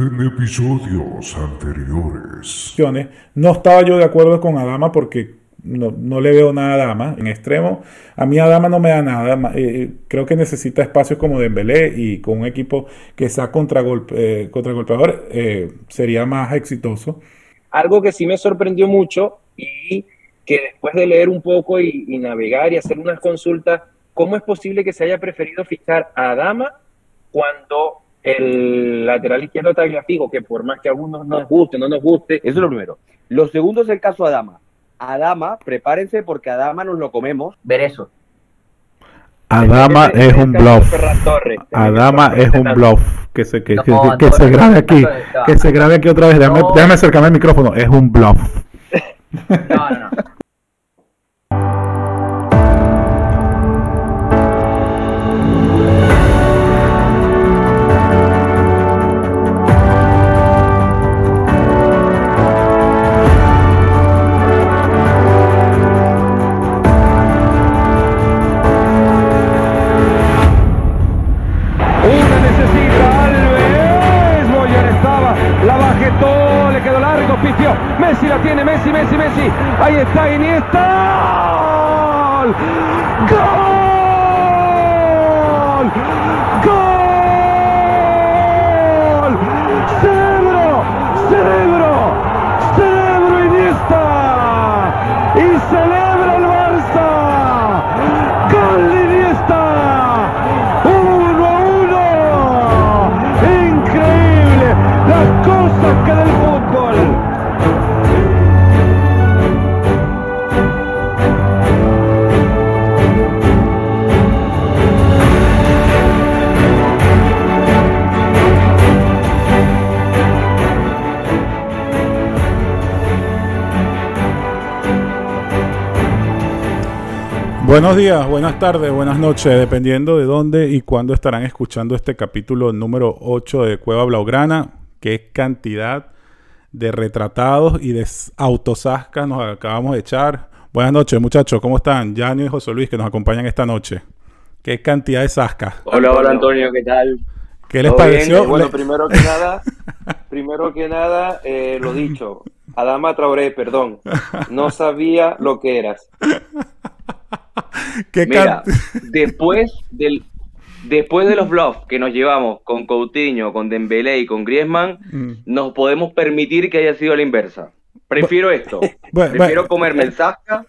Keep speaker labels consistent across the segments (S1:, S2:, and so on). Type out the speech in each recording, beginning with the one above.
S1: En episodios anteriores.
S2: No estaba yo de acuerdo con Adama porque no, le veo nada a Adama en extremo. A mí Adama no me da nada. Eh, creo que necesita espacios como Dembélé y con un equipo que sea contragolpe, eh, contragolpeador eh, sería más exitoso.
S3: Algo que sí me sorprendió mucho y que después de leer un poco y, y navegar y hacer unas consultas, ¿cómo es posible que se haya preferido fichar a Adama cuando el lateral izquierdo Tagliafico, que por más que a algunos nos guste, no nos guste, eso es lo primero. Lo segundo es el caso Adama. Adama, prepárense porque Adama nos lo comemos. Ver eso.
S2: Adama es un bluff. Adama es un bluff. Que se, que, que, se grabe aquí. Que se grabe aquí otra vez. Déjame, déjame acercarme al micrófono. Es un bluff. No, no, no.
S4: Del fútbol.
S2: Buenos días, buenas tardes, buenas noches, dependiendo de dónde y cuándo estarán escuchando este capítulo número 8 de Cueva Blaugrana. Qué cantidad de retratados y de autosascas nos acabamos de echar. Buenas noches, muchachos, ¿cómo están? Yanio y José Luis que nos acompañan esta noche. Qué cantidad de sascas.
S3: Hola, hola Antonio, ¿qué tal?
S2: ¿Qué les pareció?
S3: Bueno, primero que nada, primero que nada, eh, lo dicho, Adama Traoré, perdón, no sabía lo que eras. Mira, después del después de los bluffs que nos llevamos con Coutinho, con Dembélé y con Griezmann, mm. nos podemos permitir que haya sido la inversa. Prefiero esto. Prefiero comerme el Zasca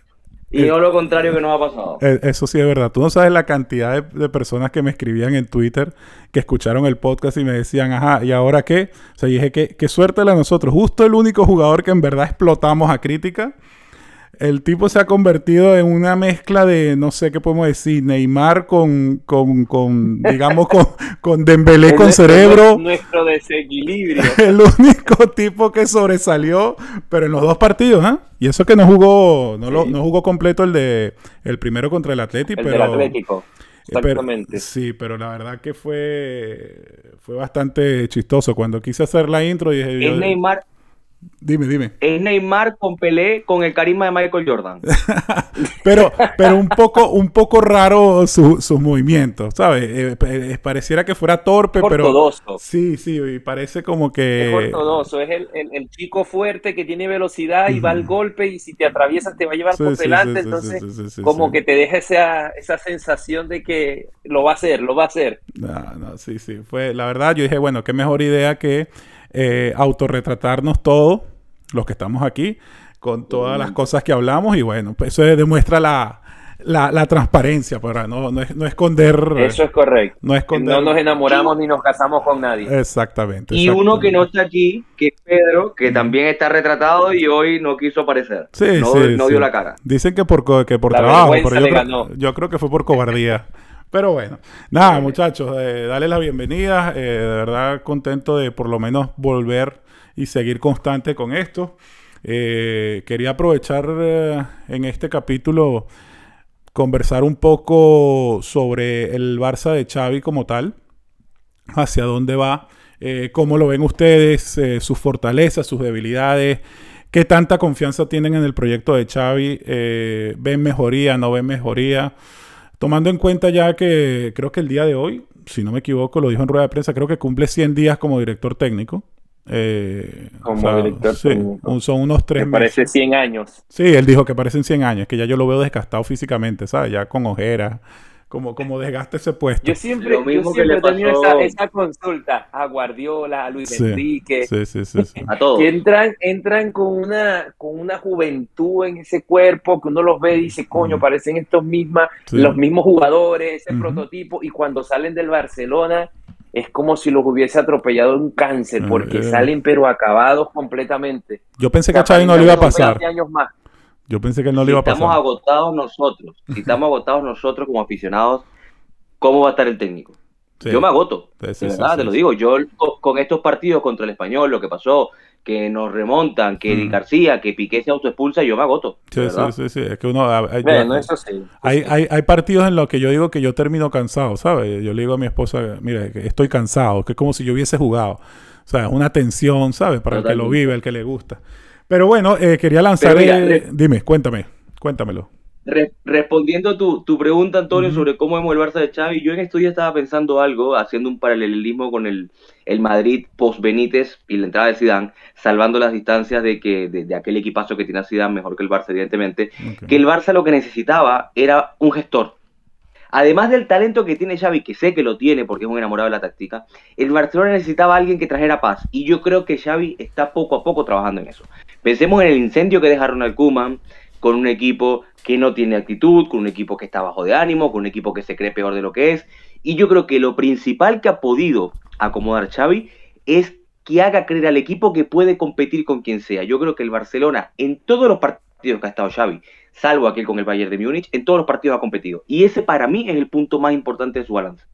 S3: y eh, no lo contrario que nos ha pasado.
S2: Eh, eso sí es verdad. Tú no sabes la cantidad de, personas que me escribían en Twitter, que escucharon el podcast y me decían, ajá, ¿y ahora qué? O sea, dije, qué, qué suerte la nosotros. Justo el único jugador que en verdad explotamos a crítica el tipo se ha convertido en una mezcla de, no sé qué podemos decir, Neymar con, con, con digamos, con, con Dembélé con cerebro.
S3: Nuestro desequilibrio.
S2: El único tipo que sobresalió, pero en los dos partidos, ¿ah? Y eso que no jugó, no, lo, no jugó completo el de el primero contra el Atlético,
S3: el Atlético.
S2: Eh, Exactamente. sí, pero la verdad que fue, fue bastante chistoso. Cuando quise hacer la intro, dije...
S3: Es Neymar,
S2: Dime, dime.
S3: Es Neymar con Pelé con el carisma de Michael Jordan.
S2: pero, pero un poco, un poco raro sus movimientos, ¿sabes? Eh, eh, pareciera que fuera torpe, es pero. Ortodoso. Sí, sí, y parece como que.
S3: Es ortodoxo, es el, chico fuerte que tiene velocidad y va al golpe, y si te atraviesas te va a llevar por delante. entonces, como que te deja esa, esa sensación de que lo va a hacer, lo va a hacer.
S2: No, no, sí, sí. Fue, la verdad, yo dije, bueno, qué mejor idea que eh, autorretratarnos todos, los que estamos aquí, con todas las cosas que hablamos y bueno, pues eso demuestra la, la, transparencia, para no, no, esconder.
S3: Eso es correcto.
S2: No, esconder...
S3: no nos enamoramos ni nos casamos con nadie.
S2: Exactamente.
S3: Y uno que no está aquí, que es Pedro, que también está retratado y hoy no quiso aparecer.
S2: Sí,
S3: no,
S2: sí,
S3: no dio la cara.
S2: Dicen que por, que por trabajo, pero yo creo, yo creo, que fue por cobardía. Pero bueno, nada, muchachos, eh, dale la bienvenida. Eh, de verdad, contento de por lo menos volver y seguir constante con esto. Eh, quería aprovechar en este capítulo conversar un poco sobre el Barça de Xavi como tal, hacia dónde va, cómo lo ven ustedes, sus fortalezas, sus debilidades, qué tanta confianza tienen en el proyecto de Xavi, ven mejoría, no ven mejoría. Tomando en cuenta ya que creo que el día de hoy, si no me equivoco, lo dijo en rueda de prensa, creo que cumple 100 días como director técnico. Eh,
S3: Como director
S2: sí, son unos tres
S3: Me parece 100 años.
S2: Sí, él dijo que parecen 100 años, que ya yo lo veo desgastado físicamente, ¿sabes? Ya con ojeras, como, como desgaste ese puesto.
S3: Yo siempre, yo siempre he tenido esa, esa, consulta a Guardiola, a Luis Enrique,
S2: sí, sí, sí,
S3: a todos. Que entran, entran con, una, con una juventud en ese cuerpo que uno los ve y dice, coño, parecen estos mismas, los mismos jugadores, ese prototipo, y cuando salen del Barcelona es como si los hubiese atropellado un cáncer, porque eh. salen pero acabados completamente.
S2: Yo pensé que a Xavi no le iba a pasar. Yo pensé que no le iba a pasar.
S5: Estamos agotados nosotros, si estamos agotados nosotros como aficionados, ¿cómo va a estar el técnico? Yo me agoto, de verdad, te lo digo. Yo con estos partidos contra el español, lo que pasó, que nos remontan, que mm. García, que Piqué se autoexpulsa, yo me agoto.
S2: Sí, sí, sí, Es que uno. Hay, Hay, hay, hay, partidos en los que yo digo que yo termino cansado, ¿sabes? Yo le digo a mi esposa, mira, estoy cansado, que es como si yo hubiese jugado. O sea, es una tensión, ¿sabes? Para el que lo vive, el que le gusta. Pero bueno, eh, quería lanzar. dime, cuéntame, cuéntamelo
S5: respondiendo tu, tu pregunta, Antonio, sobre cómo vemos el Barça de Xavi, yo en esto ya estaba pensando algo, haciendo un paralelismo con el, el Madrid post-Benítez y la entrada de Zidane, salvando las distancias de, que, de, aquel equipazo que tiene Zidane, mejor que el Barça, evidentemente, que el Barça lo que necesitaba era un gestor. Además del talento que tiene Xavi, que sé que lo tiene porque es un enamorado de la táctica, el Barcelona necesitaba a alguien que trajera paz. Y yo creo que Xavi está poco a poco trabajando en eso. Pensemos en el incendio que deja Ronald Koeman, con un equipo que no tiene actitud, con un equipo que está bajo de ánimo, con un equipo que se cree peor de lo que es. Y yo creo que lo principal que ha podido acomodar Xavi es que haga creer al equipo que puede competir con quien sea. Yo creo que el Barcelona, en todos los partidos que ha estado Xavi, salvo aquel con el Bayern de Múnich, en todos los partidos ha competido. Y ese para mí es el punto más importante de su balance.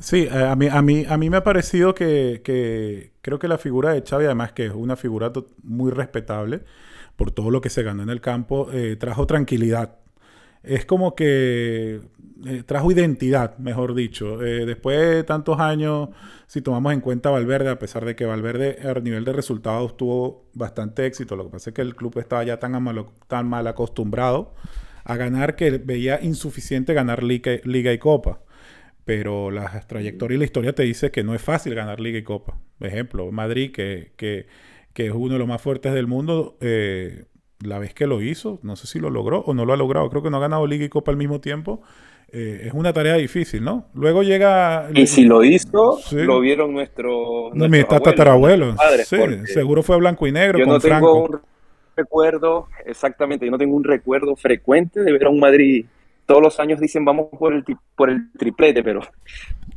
S2: Sí, eh, a mí, a mí, a mí me ha parecido que, que creo que la figura de Xavi, además que es una figura muy respetable, por todo lo que se ganó en el campo, eh, trajo tranquilidad. Es como que eh, trajo identidad, mejor dicho. Eh, después de tantos años, si tomamos en cuenta Valverde, a pesar de que Valverde a nivel de resultados tuvo bastante éxito, lo que pasa es que el club estaba ya tan mal, acostumbrado a ganar que veía insuficiente ganar liga, y copa pero la trayectoria y la historia te dice que no es fácil ganar Liga y Copa. Por ejemplo, Madrid, que, que que es uno de los más fuertes del mundo, eh, la vez que lo hizo, no sé si lo logró o no lo ha logrado, creo que no ha ganado Liga y Copa al mismo tiempo. Eh, es una tarea difícil, ¿no? Luego llega...
S3: Y si lo hizo, lo vieron nuestro...
S2: No, mi tatarabuelo. Sí, seguro fue blanco y negro.
S3: Yo no tengo un recuerdo, exactamente, yo no tengo un recuerdo frecuente de ver a un Madrid todos los años dicen vamos por el, por el triplete, pero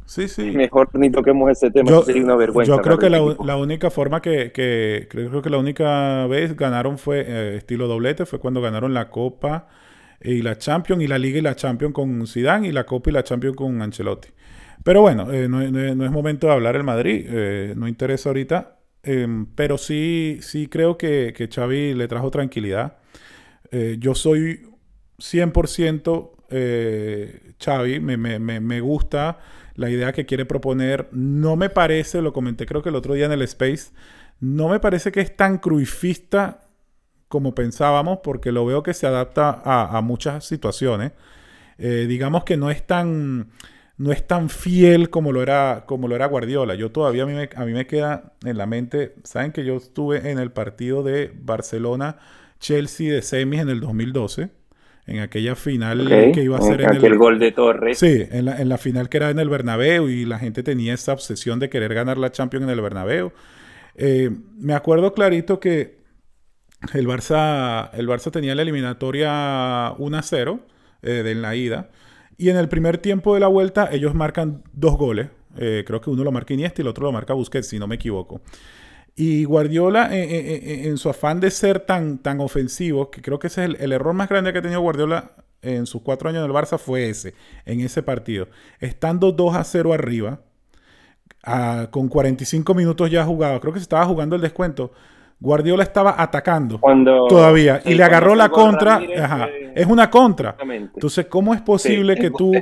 S2: Sí, sí.
S3: Mejor ni toquemos ese tema, yo, sería una vergüenza.
S2: Yo creo que la, la, única forma que, que, creo que la única vez ganaron fue eh, estilo doblete, fue cuando ganaron la Copa y la Champions y la Liga y la Champions con Zidane y la Copa y la Champions con Ancelotti. Pero bueno, eh, no, es momento de hablar el Madrid, eh, no interesa ahorita, em, pero sí, sí creo que, que Xavi le trajo tranquilidad. yo soy 100% Xavi, me, me, me, me gusta la idea que quiere proponer no me parece, lo comenté creo que el otro día en el Space, no me parece que es tan cruifista como pensábamos, porque lo veo que se adapta a, muchas situaciones. Eh, digamos que no es tan no es tan fiel como lo era como lo era Guardiola. Yo todavía a mí, me, a mí me queda en la mente, saben que yo estuve en el partido de Barcelona Chelsea de semis en el 2012 en aquella final que iba a ser
S3: en, el gol de Torres.
S2: Sí, en la, en la, final que era en el Bernabéu y la gente tenía esa obsesión de querer ganar la Champions en el Bernabéu. Eh, me acuerdo clarito que el Barça, el Barça tenía la eliminatoria 1-0 eh, de en la ida y en el primer tiempo de la vuelta ellos marcan dos goles. Eh, creo que uno lo marca Iniesta y el otro lo marca Busquets, si no me equivoco. Y Guardiola, eh, eh, eh, en su afán de ser tan, tan ofensivo, que creo que ese es el, error más grande que ha tenido Guardiola en sus cuatro años en el Barça, fue ese, en ese partido. Estando 2 a 0 arriba, con 45 minutos ya jugado, creo que se estaba jugando el descuento, Guardiola estaba atacando todavía y le agarró la contra. es una contra. Entonces, ¿cómo es posible que tú.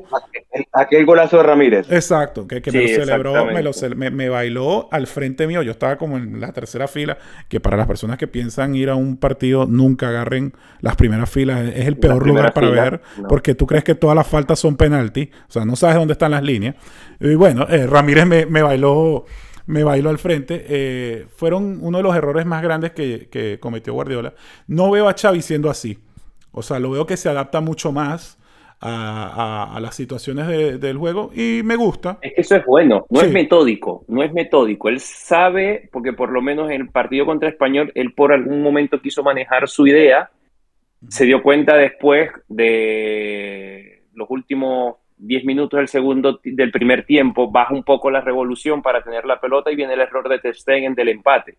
S5: Aquel golazo de Ramírez.
S2: Exacto, que, me lo celebró, me, bailó al frente mío. Yo estaba como en la tercera fila, que para las personas que piensan ir a un partido, nunca agarren las primeras filas. Es el peor lugar para ver, porque tú crees que todas las faltas son penalti. O sea, no sabes dónde están las líneas. Y bueno, eh, Ramírez me, me bailó me bailo al frente. Eh, fueron uno de los errores más grandes que, cometió Guardiola. No veo a Xavi siendo así. O sea, lo veo que se adapta mucho más a, las situaciones del juego y me gusta.
S3: Es que eso es bueno, no es metódico, no es metódico. Él sabe, porque por lo menos en el partido contra Español, él por algún momento quiso manejar su idea, se dio cuenta después de los últimos 10 minutos del segundo del primer tiempo, baja un poco la revolución para tener la pelota y viene el error de Ter del empate.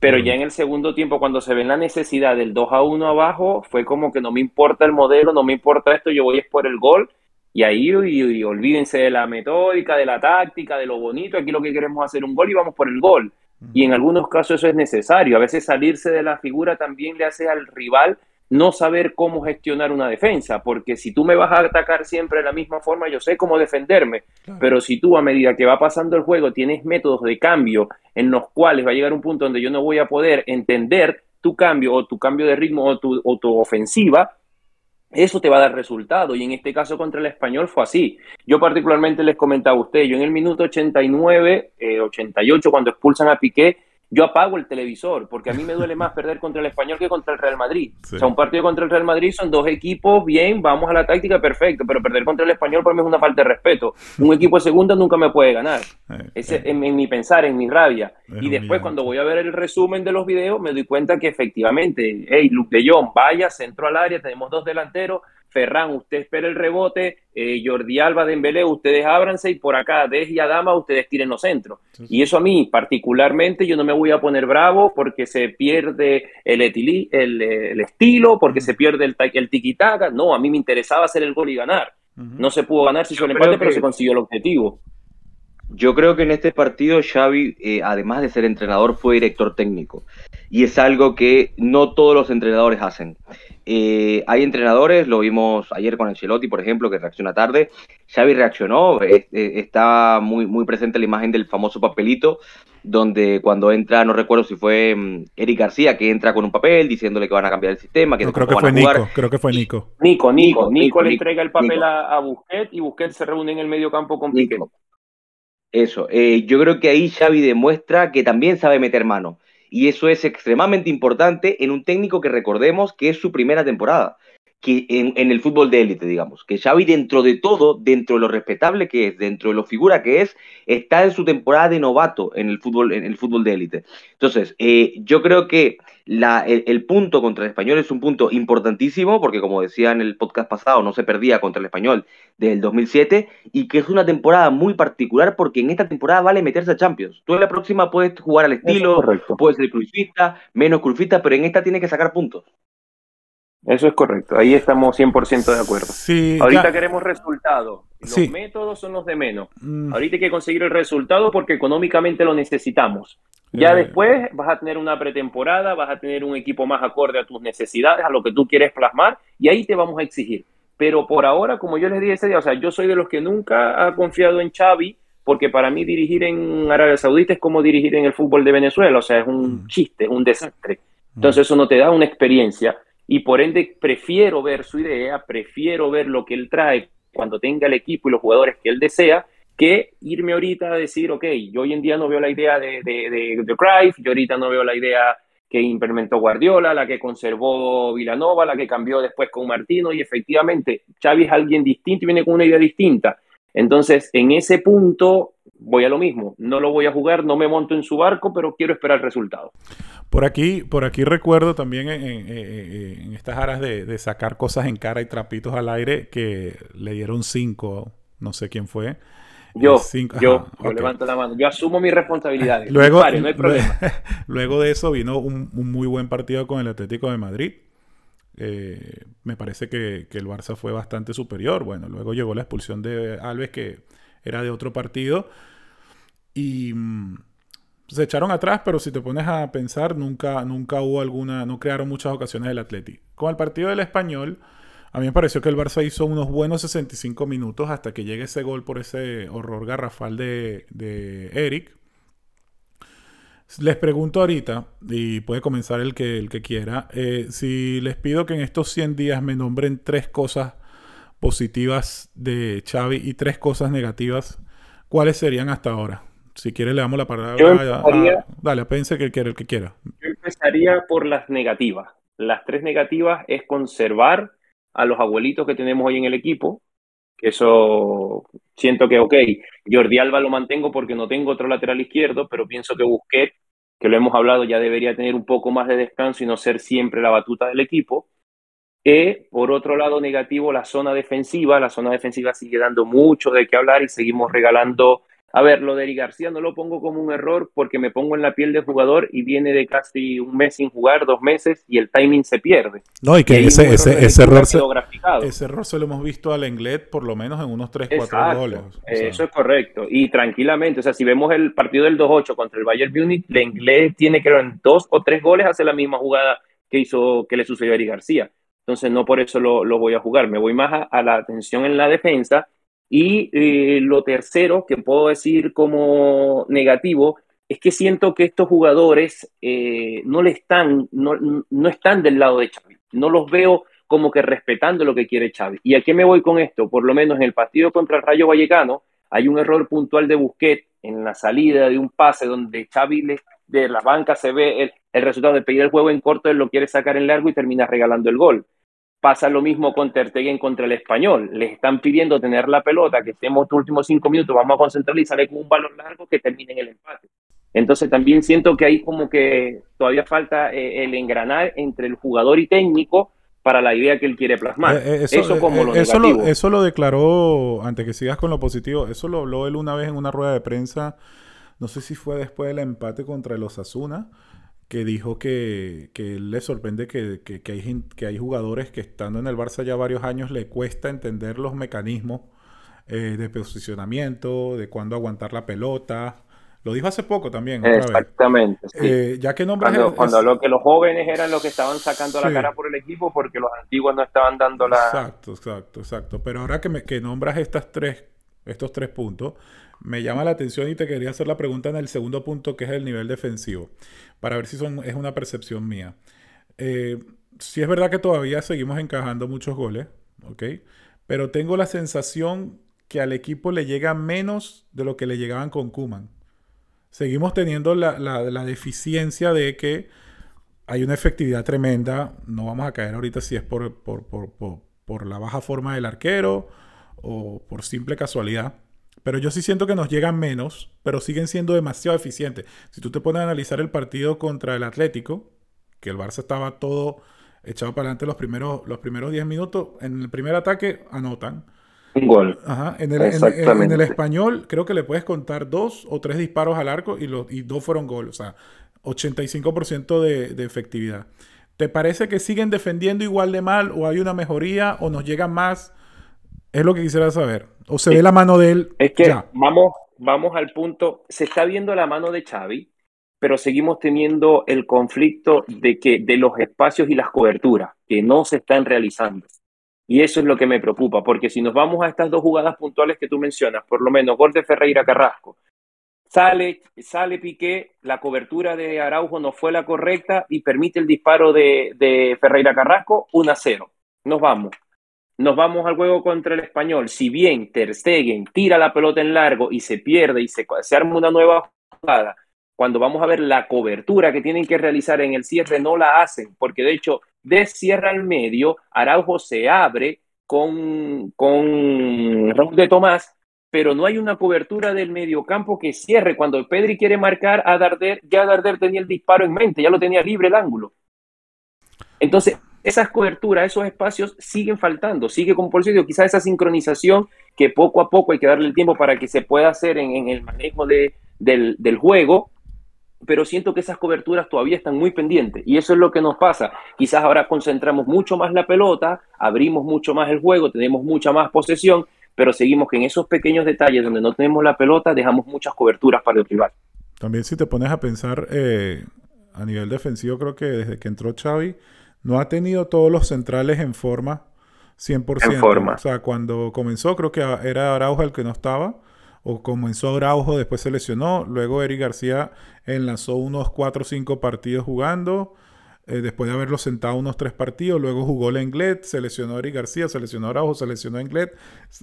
S3: Pero ya en el segundo tiempo, cuando se ve la necesidad del 2 a 1 abajo, fue como que no me importa el modelo, no me importa esto, yo voy es por el gol. Y ahí y, olvídense de la metódica, de la táctica, de lo bonito. Aquí lo que queremos es hacer un gol y vamos por el gol. Y en algunos casos eso es necesario. A veces salirse de la figura también le hace al rival no saber cómo gestionar una defensa, porque si tú me vas a atacar siempre de la misma forma, yo sé cómo defenderme, pero si tú a medida que va pasando el juego tienes métodos de cambio en los cuales va a llegar un punto donde yo no voy a poder entender tu cambio o tu cambio de ritmo o tu, o tu ofensiva, eso te va a dar resultado. Y en este caso contra el español fue así. Yo particularmente les comentaba a ustedes, yo en el minuto 89, 88, eh, cuando expulsan a Piqué, yo apago el televisor, porque a mí me duele más perder contra el Español que contra el Real Madrid. O sea, un partido contra el Real Madrid son dos equipos, bien, vamos a la táctica, perfecto, pero perder contra el Español para mí es una falta de respeto. Un equipo de segunda nunca me puede ganar. Eh, Ese, eh. en, mi pensar, en mi rabia. y después, cuando voy a ver el resumen de los videos, me doy cuenta que efectivamente, hey, Luke de Jong, vaya, centro al área, tenemos dos delanteros, Ferran, usted espera el rebote, eh, Jordi Alba, Dembélé, ustedes ábranse y por acá, Des y Adama, ustedes tiren los centros. Y eso a mí, particularmente, yo no me voy a poner bravo porque se pierde el, el, estilo, porque se pierde el, el tiki-taka. No, a mí me interesaba hacer el gol y ganar. No se pudo ganar si hizo el empate, pero se consiguió el objetivo.
S5: Yo creo que en este partido Xavi, eh, además de ser entrenador, fue director técnico. Y es algo que no todos los entrenadores hacen. Eh, hay entrenadores, lo vimos ayer con Ancelotti, por ejemplo, que reacciona tarde. Xavi reaccionó, eh, está muy, muy presente la imagen del famoso papelito, donde cuando entra, no recuerdo si fue mm, Eric García, que entra con un papel diciéndole que van a cambiar el sistema, que
S2: creo que fue Nico, creo que fue Nico.
S3: Nico, Nico, Nico, le entrega el papel a, a, Busquets y Busquets se reúne en el medio campo con Piqué.
S5: Eso, eh, yo creo que ahí Xavi demuestra que también sabe meter mano. Y eso es extremadamente importante en un técnico que recordemos que es su primera temporada que en, el fútbol de élite, digamos. Que Xavi, dentro de todo, dentro de lo respetable que es, dentro de lo figura que es, está en su temporada de novato en el fútbol, en el fútbol de élite. Entonces, eh, yo creo que la, el, punto contra el español es un punto importantísimo, porque como decía en el podcast pasado, no se perdía contra el español del 2007, y que es una temporada muy particular, porque en esta temporada vale meterse a Champions. Tú en la próxima puedes jugar al estilo, puedes ser crucifista, menos crucifista, pero en esta tienes que sacar puntos.
S3: Eso es correcto, ahí estamos 100% de acuerdo. Sí, Ahorita queremos resultados, los métodos son los de menos. Mm. Ahorita hay que conseguir el resultado porque económicamente lo necesitamos. Ya eh. después vas a tener una pretemporada, vas a tener un equipo más acorde a tus necesidades, a lo que tú quieres plasmar, y ahí te vamos a exigir. Pero por ahora, como yo les dije ese día, o sea, yo soy de los que nunca ha confiado en Xavi, porque para mí dirigir en Arabia Saudita es como dirigir en el fútbol de Venezuela, o sea, es un mm. chiste, es un desastre. Entonces eso no te da una experiencia y por ende prefiero ver su idea, prefiero ver lo que él trae cuando tenga el equipo y los jugadores que él desea, que irme ahorita a decir, ok, yo hoy en día no veo la idea de, de, de, de yo ahorita no veo la idea que implementó Guardiola, la que conservó Villanova, la que cambió después con Martino, y efectivamente Xavi es alguien distinto y viene con una idea distinta. Entonces, en ese punto voy a lo mismo, no lo voy a jugar, no me monto en su barco, pero quiero esperar el resultado.
S2: Por aquí, por aquí recuerdo también en, estas aras de, sacar cosas en cara y trapitos al aire que le dieron cinco, no sé quién fue.
S3: Yo, yo, levanto la mano. Yo asumo mis responsabilidades.
S2: Luego, no hay problema. luego de eso vino un, muy buen partido con el Atlético de Madrid. Eh, me parece que, que, el Barça fue bastante superior. Bueno, luego llegó la expulsión de Alves, que era de otro partido. Y mm, se echaron atrás, pero si te pones a pensar, nunca, nunca hubo alguna, no crearon muchas ocasiones del Atleti. Con el partido del Español, a mí me pareció que el Barça hizo unos buenos 65 minutos hasta que llegue ese gol por ese horror garrafal de, de Eric. Les pregunto ahorita, y puede comenzar el que, el que quiera, eh, si les pido que en estos 100 días me nombren tres cosas positivas de Xavi y tres cosas negativas, ¿cuáles serían hasta ahora? Si quiere, le damos la palabra a, Dale, pense que quiere el que quiera.
S3: Yo empezaría por las negativas. Las tres negativas es conservar a los abuelitos que tenemos hoy en el equipo, que eso siento que, ok, Jordi Alba lo mantengo porque no tengo otro lateral izquierdo, pero pienso que Busquets, que lo hemos hablado, ya debería tener un poco más de descanso y no ser siempre la batuta del equipo. Y por otro lado, negativo, la zona defensiva. La zona defensiva sigue dando mucho de qué hablar y seguimos regalando a ver, lo de Eric García no lo pongo como un error porque me pongo en la piel del jugador y viene de casi un mes sin jugar, dos meses, y el timing se pierde.
S2: No, y que ese, ese, ese, error se, ese error se lo hemos visto al Englet por lo menos en unos 3, 4 goles.
S3: Eso es correcto. Y tranquilamente, o sea, si vemos el partido del 2-8 contra el Bayern Munich, el Englet tiene que en dos o tres goles hace la misma jugada que hizo, que le sucedió a Eric García. Entonces no por eso lo, lo voy a jugar. Me voy más a, a la atención en la defensa y eh, lo tercero que puedo decir como negativo es que siento que estos jugadores eh, no le están, no, no, están del lado de Xavi. No los veo como que respetando lo que quiere Xavi. ¿Y a qué me voy con esto? Por lo menos en el partido contra el Rayo Vallecano hay un error puntual de Busquets en la salida de un pase donde Xavi de la banca se ve el, el resultado de pedir el juego en corto, él lo quiere sacar en largo y termina regalando el gol. Pasa lo mismo con Terteguen contra el español. Les están pidiendo tener la pelota, que estemos los últimos cinco minutos, vamos a concentrar y sale con un balón largo que termine en el empate. Entonces también siento que ahí como que todavía falta eh, el engranar entre el jugador y técnico para la idea que él quiere plasmar. Eh, eh, eso, como lo
S2: eso Lo, eso lo declaró, antes que sigas con lo positivo, eso lo habló él una vez en una rueda de prensa, no sé si fue después del empate contra el Osasuna, que dijo que, que le sorprende que, que, hay, que hay jugadores que estando en el Barça ya varios años le cuesta entender los mecanismos eh, de posicionamiento, de cuándo aguantar la pelota. Lo dijo hace poco también.
S3: Exactamente.
S2: Eh, ya que nombras
S3: cuando, cuando lo que los jóvenes eran los que estaban sacando la cara por el equipo porque los antiguos no estaban dando la.
S2: Exacto, exacto, exacto. Pero ahora que, me, que nombras estas tres, estos tres puntos, me llama la atención y te quería hacer la pregunta en el segundo punto, que es el nivel defensivo, para ver si es una percepción mía. Eh, si es verdad que todavía seguimos encajando muchos goles, ¿ok? Pero tengo la sensación que al equipo le llega menos de lo que le llegaban con Kuman. Seguimos teniendo la, deficiencia de que hay una efectividad tremenda. No vamos a caer ahorita si es por, por, por la baja forma del arquero o por simple casualidad pero yo sí siento que nos llegan menos, pero siguen siendo demasiado eficientes. Si tú te pones a analizar el partido contra el Atlético, que el Barça estaba todo echado para adelante los primeros, los primeros 10 minutos, en el primer ataque anotan.
S3: Un gol.
S2: Ajá. En el, en, el, español creo que le puedes contar dos o tres disparos al arco y, los, y dos fueron gol. O sea, 85% de, de efectividad. ¿Te parece que siguen defendiendo igual de mal o hay una mejoría o nos llegan más? Es lo que quisiera saber. ¿O se ve la mano de él?
S3: Es que vamos, vamos al punto. Se está viendo la mano de Xavi, pero seguimos teniendo el conflicto de que de los espacios y las coberturas que no se están realizando. Y eso es lo que me preocupa, porque si nos vamos a estas dos jugadas puntuales que tú mencionas, por lo menos gol de Ferreira Carrasco, sale, sale Piqué, la cobertura de Araujo no fue la correcta y permite el disparo de, de Ferreira Carrasco, 1 a 0. Nos vamos nos vamos al juego contra el español, si bien Ter tira la pelota en largo y se pierde y se, se, arma una nueva jugada, cuando vamos a ver la cobertura que tienen que realizar en el cierre, no la hacen, porque de hecho, de cierre al medio, Araujo se abre con, con Raúl de Tomás, pero no hay una cobertura del mediocampo que cierre. Cuando Pedri quiere marcar a Darder, ya Darder tenía el disparo en mente, ya lo tenía libre el ángulo. Entonces, esas coberturas, esos espacios siguen faltando, sigue como por sitio, quizás esa sincronización que poco a poco hay que darle el tiempo para que se pueda hacer en, el manejo de, del, juego, pero siento que esas coberturas todavía están muy pendientes y eso es lo que nos pasa. Quizás ahora concentramos mucho más la pelota, abrimos mucho más el juego, tenemos mucha más posesión, pero seguimos que en esos pequeños detalles donde no tenemos la pelota dejamos muchas coberturas para el rival.
S2: También si te pones a pensar eh, a nivel defensivo, creo que desde que entró Xavi, no ha tenido todos los centrales en forma 100%. En forma. O sea, cuando comenzó creo que era Araujo el que no estaba. O comenzó Araujo, después se lesionó. Luego Eric García enlazó unos 4 o 5 partidos jugando. eh, después de haberlo sentado unos tres partidos, luego jugó Lenglet, seleccionó a Eric García, seleccionó a Araujo, seleccionó a Englet,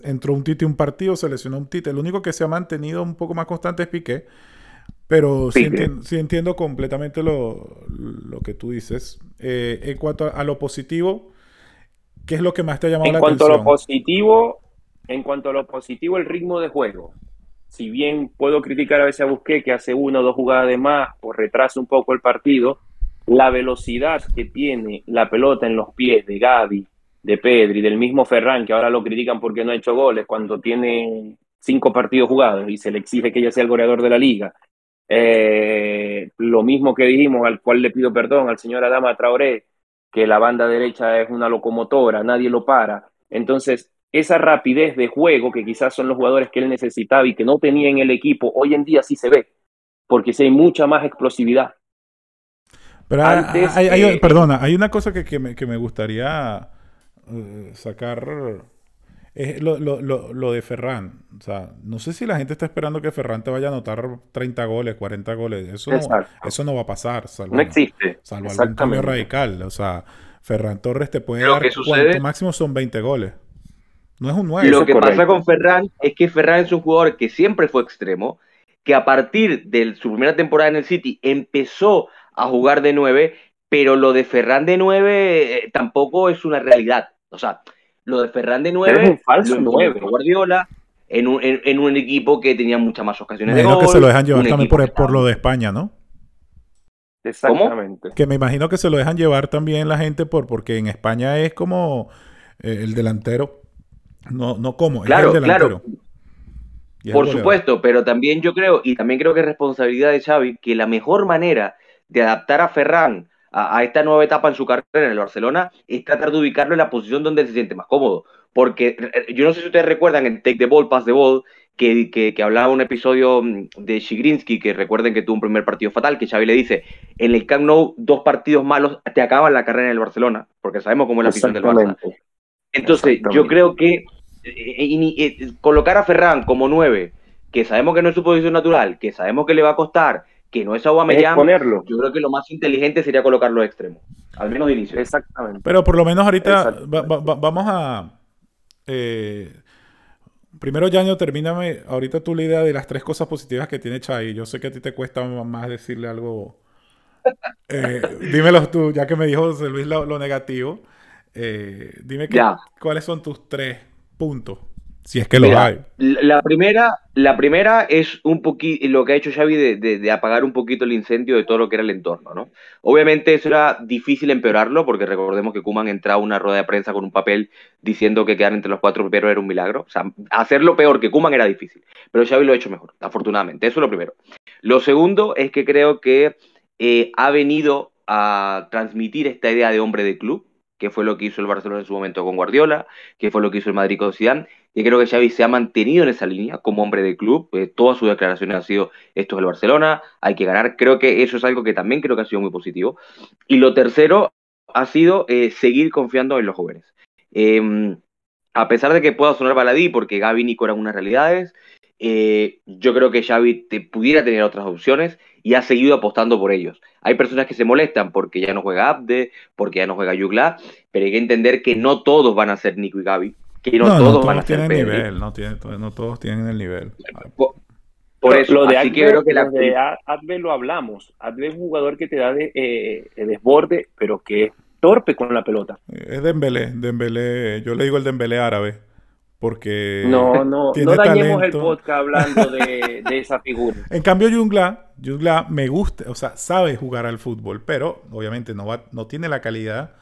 S2: entró un Tite un partido, seleccionó un Tite. El único que se ha mantenido un poco más constante es Piqué, pero sí, entiendo, completamente lo, que tú dices. Eh, en cuanto a, lo positivo, ¿qué es lo que más te ha llamado la atención? En
S3: cuanto a lo positivo, en cuanto a lo positivo, el ritmo de juego. Si bien puedo criticar a veces a Busqué que hace una o dos jugadas de más o retrasa un poco el partido, la velocidad que tiene la pelota en los pies de Gaby, de Pedri, del mismo Ferran, que ahora lo critican porque no ha hecho goles cuando tiene cinco partidos jugados y se le exige que ella sea el goleador de la liga. Eh, lo mismo que dijimos, al cual le pido perdón al señor Adama Traoré, que la banda derecha es una locomotora, nadie lo para. Entonces, esa rapidez de juego que quizás son los jugadores que él necesitaba y que no tenía en el equipo, hoy en día sí se ve, porque sí hay mucha más explosividad.
S2: Pero hay, perdona, hay una cosa que, me, que me, gustaría eh, sacar. Es lo, lo, lo, de Ferran. O sea, no sé si la gente está esperando que Ferran te vaya a anotar 30 goles, 40 goles. Eso, no, eso no va a pasar.
S3: no existe.
S2: Salvo algún cambio radical. O sea, Ferran Torres te puede dar. cuanto máximo son 20 goles. No es un 9.
S5: Lo que pasa con Ferran es que Ferran es un jugador que siempre fue extremo, que a partir de su primera temporada en el City empezó a jugar de 9, pero lo de Ferran de 9 eh, tampoco es una realidad. O sea, lo de Ferran de 9
S3: es un falso 9.
S5: Guardiola en un, en, un, equipo que tenía muchas más ocasiones de
S2: gol. que se lo dejan llevar también por, por, lo de España, ¿no?
S3: Exactamente.
S2: Que me imagino que se lo dejan llevar también la gente por porque en España es como eh, el delantero. No, no como,
S5: claro,
S2: es el delantero.
S5: Claro. Por supuesto, pero también yo creo, y también creo que es responsabilidad de Xavi, que la mejor manera de adaptar a Ferran a, esta nueva etapa en su carrera en el Barcelona es tratar de ubicarlo en la posición donde se siente más cómodo. Porque eh, yo no sé si ustedes recuerdan en Take the Ball, Pass the Ball, que, que, hablaba un episodio mm, de Shigrinsky, que recuerden que tuvo un primer partido fatal, que Xavi le dice, en el Camp Nou dos partidos malos te acaban la carrera en el Barcelona, porque sabemos cómo es la afición del Barça. Entonces, yo creo que eh, eh, colocar a Ferran como nueve, que sabemos que no es su posición natural, que sabemos que le va a costar, que no es Aubameyang, ponerlo. yo creo que lo más inteligente sería colocarlo extremo, al menos de inicio.
S3: Exactamente.
S2: Pero por lo menos ahorita vamos a... Eh, primero, Yaño, termíname ahorita tú la idea de las tres cosas positivas que tiene Chai. Yo sé que a ti te cuesta más decirle algo... Eh, dímelo tú, ya que me dijo José Luis lo, negativo. Eh, dime cuáles son tus tres puntos. Si es que lo hay.
S5: La primera, la primera es un poquito lo que ha hecho Xavi de, apagar un poquito el incendio de todo lo que era el entorno, ¿no? Obviamente eso era difícil empeorarlo, porque recordemos que Kuman entraba a una rueda de prensa con un papel diciendo que quedar entre los cuatro primeros era un milagro. O sea, hacerlo peor que Kuman era difícil. Pero Xavi lo ha hecho mejor, afortunadamente. Eso es lo primero. Lo segundo es que creo que eh, ha venido a transmitir esta idea de hombre de club, que fue lo que hizo el Barcelona en su momento con Guardiola, que fue lo que hizo el Madrid con Zidane, y creo que Xavi se ha mantenido en esa línea como hombre de club, eh, todas sus declaraciones han sido esto es el Barcelona, hay que ganar, creo que eso es algo que también creo que ha sido muy positivo. Y lo tercero ha sido eh, seguir confiando en los jóvenes. Em, a pesar de que pueda sonar baladí, porque Gaby y Nico eran unas realidades, eh, yo creo que Xavi te pudiera tener otras opciones y ha seguido apostando por ellos. Hay personas que se molestan porque ya no juega Abde, porque ya no juega Yugla, pero hay que entender que no todos van a ser Nico y Gaby, que no, todos, van a
S2: ser nivel, no, no, todos tienen el nivel.
S3: Por, eso, lo de así que creo que la... de lo hablamos. Abde es un jugador que te da de, eh, desborde, pero que es torpe con la pelota.
S2: Es Dembélé, Dembélé, yo le digo el Dembélé árabe. Porque.
S3: No, no, no dañemos el podcast hablando de, esa figura.
S2: En cambio, Jungla, Jungla me gusta, o sea, sabe jugar al fútbol, pero obviamente no, va, no tiene la calidad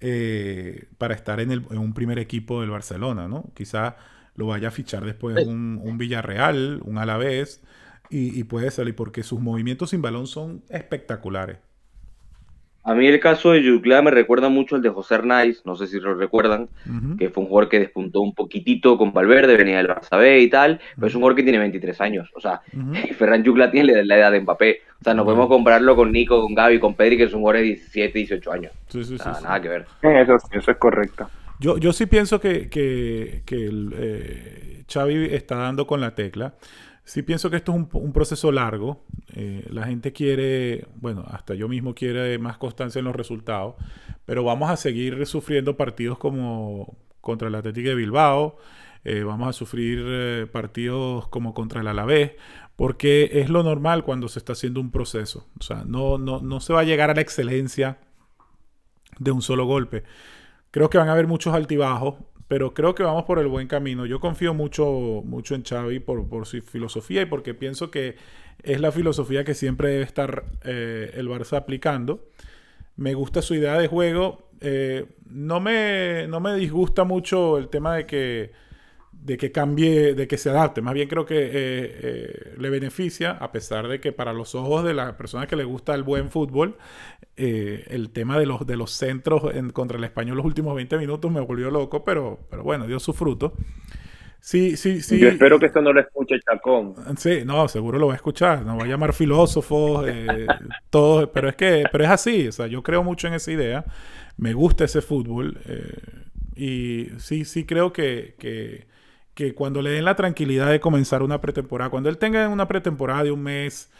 S2: eh, para estar en, el, en, un primer equipo del Barcelona, ¿no? Quizá lo vaya a fichar después un, un Villarreal, un Alavés, y, y puede salir porque sus movimientos sin balón son espectaculares.
S5: A mí el caso de Yuclá me recuerda mucho al de José Hernández, no sé si lo recuerdan, que fue un jugador que despuntó un poquitito con Valverde, venía del Barça B y tal, pero es un jugador que tiene 23 años. O sea, Ferran Yuclá tiene la edad de Mbappé. O sea, no podemos compararlo con Nico, con Gaby, con Pedri, que son jugadores de 17, 18 años. Sí, sí, sí, nada que ver.
S3: Eso, eso es correcto.
S2: Yo, yo sí pienso que, que, que el, eh, Xavi está dando con la tecla. Sí pienso que esto es un, proceso largo. Eh, la gente quiere, bueno, hasta yo mismo quiere más constancia en los resultados, pero vamos a seguir sufriendo partidos como contra el Atlético de Bilbao, eh, vamos a sufrir eh, partidos como contra el Alavés, porque es lo normal cuando se está haciendo un proceso. O sea, no, no, no se va a llegar a la excelencia de un solo golpe. Creo que van a haber muchos altibajos, pero creo que vamos por el buen camino. Yo confío mucho, mucho en Xavi por, su filosofía y porque pienso que es la filosofía que siempre debe estar eh, el Barça aplicando. Me gusta su idea de juego. Eh, no, me, no me disgusta mucho el tema de que de que cambie, de que se adapte. Más bien creo que eh, eh, le beneficia, a pesar de que para los ojos de las personas que les gusta el buen fútbol, eh, el tema de los, de los centros en, contra el español los últimos 20 minutos me volvió loco, pero, pero bueno, dio su fruto. Sí, sí, sí.
S3: Yo espero que esto no lo escuche Chacón.
S2: Sí, no, seguro lo va a escuchar. Nos va a llamar filósofos, todos, pero es que, pero es así. O sea, yo creo mucho en esa idea. Me gusta ese fútbol. y sí, sí creo que, que que cuando le den la tranquilidad de comenzar una pretemporada, cuando él tenga una pretemporada de un mes,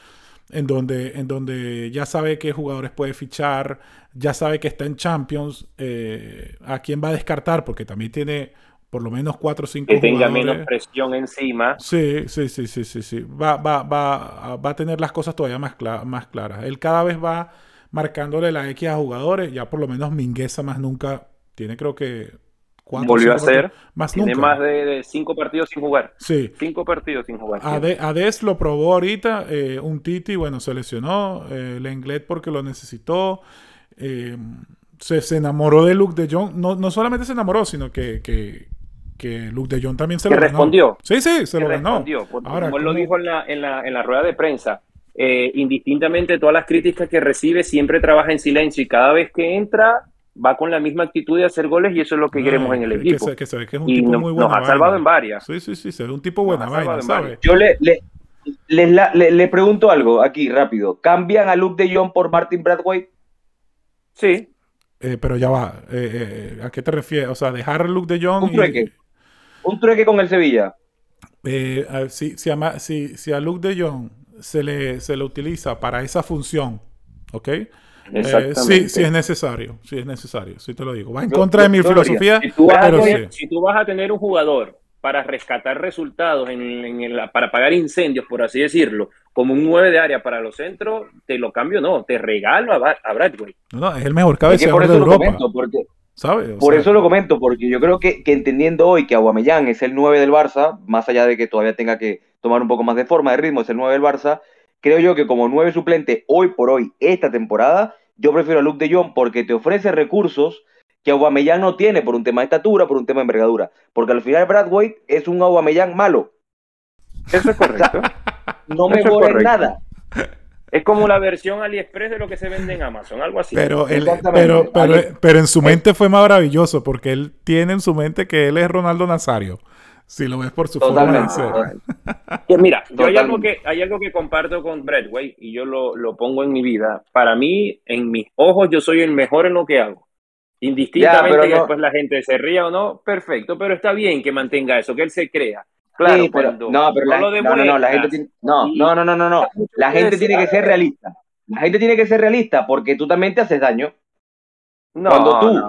S2: en donde, en donde ya sabe qué jugadores puede fichar, ya sabe que está en Champions, eh, a quién va a descartar, porque también tiene por lo menos cuatro o cinco
S3: que tenga menos presión encima.
S2: Sí, sí, sí, sí, sí, sí. Va, va, va, va a tener las cosas todavía más, más claras. Él cada vez va marcándole la X a jugadores, ya por lo menos Mingueza más nunca tiene creo que
S3: Volvió a ser. Más Tiene más de, cinco partidos sin jugar.
S2: Sí.
S3: Cinco partidos sin jugar.
S2: Ades lo probó ahorita. Eh, un Titi, bueno, se lesionó. Eh, Lenglet porque lo necesitó. Eh, se, enamoró de Luke de Jong. No, no solamente se enamoró, sino que, que, que Luke de Jong también se lo
S3: respondió.
S2: Sí, sí, se lo ganó.
S3: Ahora, como él lo dijo en la, en la, en la rueda de prensa, eh, indistintamente todas las críticas que recibe, siempre trabaja en silencio y cada vez que entra va con la misma actitud de hacer goles y eso es lo que queremos en el equipo.
S2: Que que es un tipo muy bueno.
S3: Nos ha salvado en varias.
S2: Sí, sí, sí, ve un tipo buena vaina, ¿sabes?
S5: Yo le, le, le, le, pregunto algo aquí rápido. ¿Cambian a Luke de Jong por Martin Bradway?
S3: Sí.
S2: Eh, pero ya va. Eh, eh, ¿A qué te refieres? O sea, dejar a Luke de Jong.
S5: Un trueque. Un trueque con el Sevilla.
S2: si, si, a, si, si a Luke de Jong se le, se le utiliza para esa función, ¿ok? Eh, sí, sí es necesario, sí es necesario, sí te lo digo. Va en contra de mi filosofía,
S3: si tú, pero si tú vas a tener un jugador para rescatar resultados, en, para pagar incendios, por así decirlo, como un 9 de área para los centros, te lo cambio, no, te regalo a, a Bradway.
S2: No, es el mejor cabeceador de Europa.
S5: porque, por eso lo comento, porque yo creo que, que, entendiendo hoy que Aguamellán es el 9 del Barça, más allá de que todavía tenga que tomar un poco más de forma, de ritmo, es el 9 del Barça, creo yo que como nueve suplente hoy por hoy, esta temporada, yo prefiero a Luke de Jong porque te ofrece recursos que Aubameyang no tiene por un tema de estatura, por un tema de envergadura. Porque al final Brad White es un Aubameyang malo.
S3: Eso es correcto.
S5: no me en nada.
S3: Es como la versión AliExpress de lo que se vende en Amazon, algo así.
S2: Pero, pero, pero, en su mente fue maravilloso porque él tiene en su mente que él es Ronaldo Nazario. Si lo ves por su forma de ser.
S3: Mira, yo hay algo, que, hay algo que comparto con Bradway y yo lo, lo, pongo en mi vida. Para mí, en mis ojos, yo soy el mejor en lo que hago. Indistintamente que después la gente se ría o no, perfecto, pero está bien que mantenga eso, que él se crea. Claro,
S5: pero, no, pero la, no, no, la gente tiene, no, no, no, no, no, la gente tiene que ser realista. La gente tiene que ser realista porque tú también te haces daño. No, Cuando tú,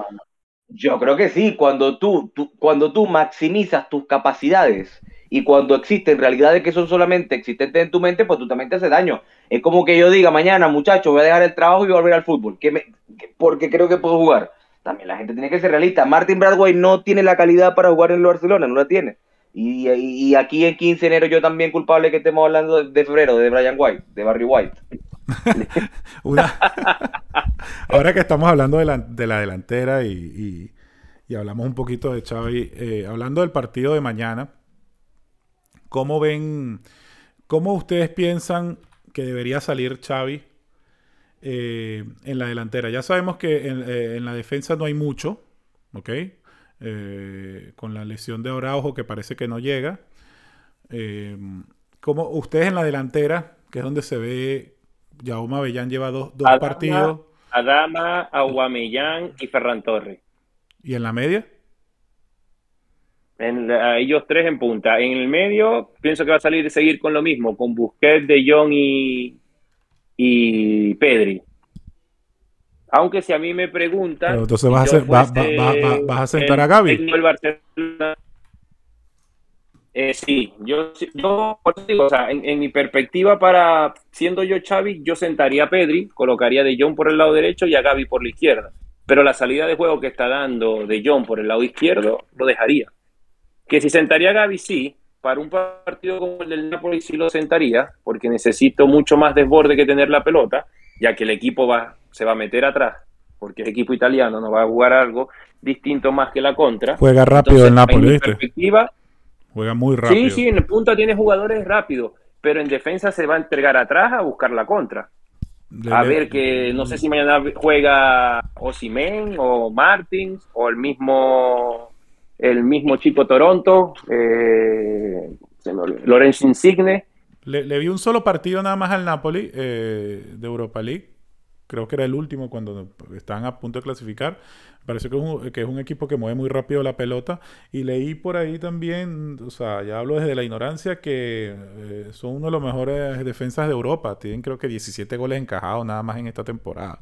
S5: yo creo que sí, cuando tú, cuando tú maximizas tus capacidades y cuando existen realidades que son solamente existentes en tu mente, pues tú también te haces daño. Es como que yo diga mañana, muchachos, voy a dejar el trabajo y voy a volver al fútbol, porque creo que puedo jugar. También la gente tiene que ser realista. Martin Bradway no tiene la calidad para jugar en el Barcelona, no la tiene. Y, y, aquí en 15 de enero yo también culpable que estemos hablando de, de febrero, de Brian White, de Barry White.
S2: Ahora que estamos hablando de la, delantera y, hablamos un poquito de Xavi, eh, hablando del partido de mañana, ¿cómo ven, cómo ustedes piensan que debería salir Xavi eh, en la delantera? Ya sabemos que en, eh, la defensa no hay mucho, ¿ok? con la lesión de Araujo que parece que no llega. ¿Cómo ustedes en la delantera, que es donde se ve Jaume Avellán lleva dos, partidos.
S3: Adama, Aguamellán y Ferran Torres.
S2: ¿Y en la media?
S3: En ellos tres en punta. En el medio pienso que va a salir y seguir con lo mismo, con Busquets, De Jong y, y Pedri. Aunque si a mí me preguntan...
S2: entonces vas a, sentar a Gaby.
S3: Eh, sí, yo, yo digo, o sea, en, mi perspectiva para, siendo yo Xavi, yo sentaría a Pedri, colocaría de John por el lado derecho y a Gaby por la izquierda. Pero la salida de juego que está dando de John por el lado izquierdo, lo dejaría. Que si sentaría a Gaby, sí, para un partido como el del Napoli sí lo sentaría, porque necesito mucho más desborde que tener la pelota, ya que el equipo va, se va a meter atrás, porque el equipo italiano no va a jugar algo distinto más que la contra.
S2: Juega rápido el Napoli,
S3: en perspectiva,
S2: Juega muy rápido.
S3: Sí, sí, en punta tiene jugadores rápidos, pero en defensa se va a entregar atrás a buscar la contra. a ver que no sé si mañana juega Osimen o Martins o el mismo el mismo chico Toronto, eh, Lorenzo Insigne.
S2: Le, vi un solo partido nada más al Napoli eh, de Europa League. Creo que era el último cuando estaban a punto de clasificar. Parece que es, un, que es un equipo que mueve muy rápido la pelota. Y leí por ahí también, o sea, ya hablo desde la ignorancia, que eh, son uno de los mejores defensas de Europa. Tienen creo que 17 goles encajados nada más en esta temporada.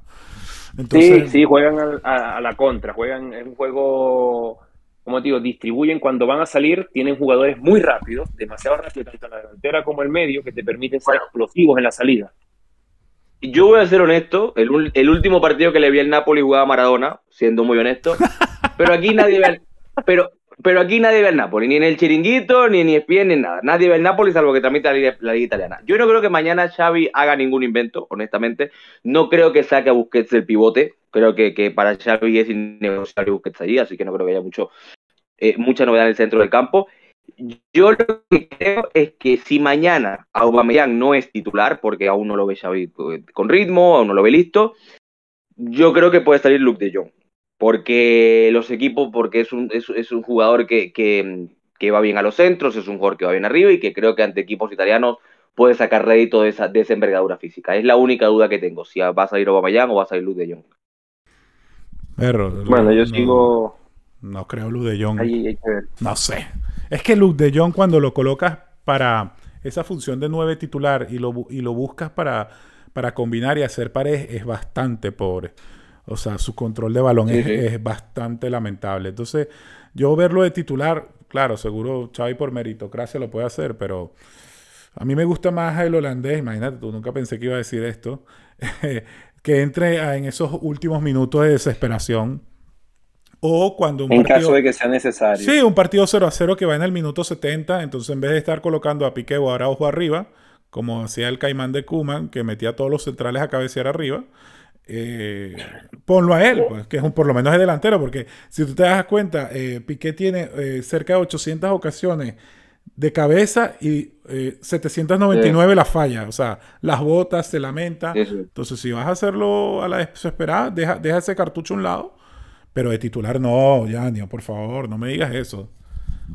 S3: sí, sí, juegan a, la contra. Juegan en un juego, como te digo, distribuyen cuando van a salir. Tienen jugadores muy rápidos, demasiado rápidos, tanto en la delantera como el medio, que te permiten ser explosivos en la salida
S5: yo voy a ser honesto, el, el, último partido que le vi al Napoli jugaba Maradona, siendo muy honesto, pero aquí nadie ve al, pero, pero aquí nadie ve al Napoli, ni en el chiringuito, ni en ESPN, ni en nada. Nadie ve al Napoli salvo que también la liga, la liga italiana. Yo no creo que mañana Xavi haga ningún invento, honestamente. No creo que saque a Busquets el pivote. Creo que, que para Xavi es innegociable Busquets allí, así que no creo que haya mucho, eh, mucha novedad en el centro del campo. Yo lo que creo es que si mañana Aubameyang no es titular, porque aún no lo ve Xavi con ritmo, aún no lo ve listo, yo creo que puede salir Luke de Jong. Porque los equipos, porque es un, es, un jugador que, que, va bien a los centros, es un jugador que va bien arriba y que creo que ante equipos italianos puede sacar rédito de esa, de esa envergadura física. Es la única duda que tengo, si va a salir Aubameyang o va a salir Luke de Jong.
S3: bueno, yo sigo...
S2: No creo Luke de Jong. No sé. Es que Luke de Jong cuando lo colocas para esa función de nueve titular y lo, y lo buscas para, para combinar y hacer paredes es bastante pobre. O sea, su control de balón es, bastante lamentable. Entonces, yo verlo de titular, claro, seguro Xavi por meritocracia lo puede hacer, pero a mí me gusta más el holandés, imagínate, tú nunca pensé que iba a decir esto, que entre en esos últimos minutos de desesperación o cuando
S3: un en caso de que sea necesario.
S2: Sí, un partido 0 a 0 que va en el minuto 70. Entonces, en vez de estar colocando a Piqué o a Araujo arriba, como hacía el Caimán de Kuman, que metía a todos los centrales a cabecear arriba, eh, ponlo a él, pues, que es un, por lo menos es delantero, porque si tú te das cuenta, eh, Piqué tiene eh, cerca de 800 ocasiones de cabeza y 799 la falla, o sea, las botas, se lamenta. Entonces, si vas a hacerlo a la desesperada, deja, deja ese cartucho a un lado pero de titular no, Yanio, por favor, no me digas eso.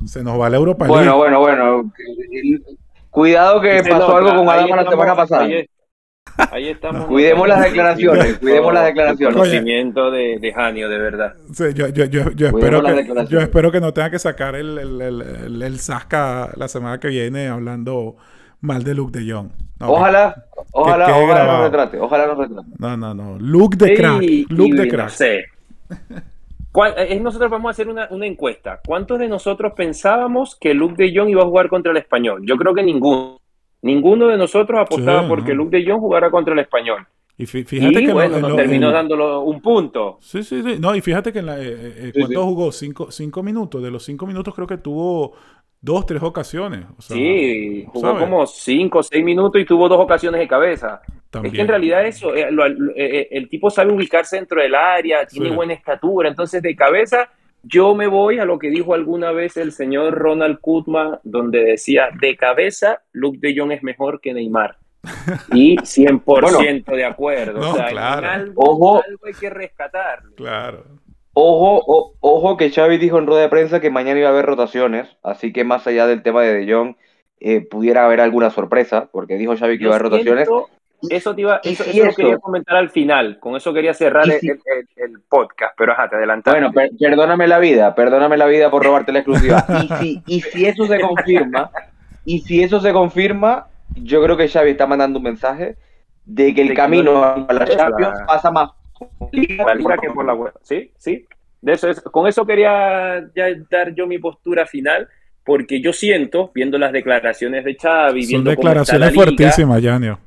S2: Se nos va la Europa
S5: League. Bueno, bueno, bueno. Cuidado que pasó algo con Adama la semana pasada.
S3: Ahí, estamos.
S5: Cuidemos las declaraciones, cuidemos las declaraciones.
S3: El conocimiento de, de Janio, de verdad.
S2: Sí, yo, yo, yo, yo espero que, yo espero que no tenga que sacar el, el, el, el, Sasca la semana que viene hablando mal de Luke de Jong.
S5: ojalá, ojalá, ojalá no retrate, ojalá no retrate.
S2: No, no, no. Luke de crack. Luke de crack.
S3: Eh, nosotros vamos a hacer una, encuesta. ¿Cuántos de nosotros pensábamos que Luke de Jong iba a jugar contra el español? Yo creo que ninguno. Ninguno de nosotros apostaba porque Luke de Jong jugara contra el español. Y fíjate que bueno, nos terminó dándolo un punto.
S2: Sí, sí, sí. No, y fíjate que en la, eh, eh, jugó? Cinco, cinco minutos. De los cinco minutos creo que tuvo dos, tres ocasiones.
S3: sí, jugó como cinco, o seis minutos y tuvo dos ocasiones de cabeza. Es que en realidad eso, eh, eh, eh, el tipo sabe ubicarse dentro del área, tiene buena estatura, entonces de cabeza yo me voy a lo que dijo alguna vez el señor Ronald Kutman, donde decía, de cabeza, Luke de Jong es mejor que Neymar. Y 100% de acuerdo. o sea, algo, Ojo. algo hay que rescatar.
S2: Claro.
S5: Ojo, ojo que Xavi dijo en rueda de prensa que mañana iba a haber rotaciones, así que más allá del tema de De Jong, pudiera haber alguna sorpresa, porque dijo Xavi que iba a haber rotaciones.
S3: Eso te iba, eso, lo quería comentar al final, con eso quería cerrar el, podcast, pero ajá, te adelantaste.
S5: Bueno, perdóname la vida, perdóname la vida por robarte la exclusiva. Y si, y si eso se confirma, y si eso se confirma, yo creo que Xavi está mandando un mensaje de que el camino a la Champions pasa más
S3: que por la web. Sí, sí. De eso es, con eso quería ya dar yo mi postura final, porque yo siento, viendo las declaraciones de Xavi,
S2: Son declaraciones fuertísimas, Yanio.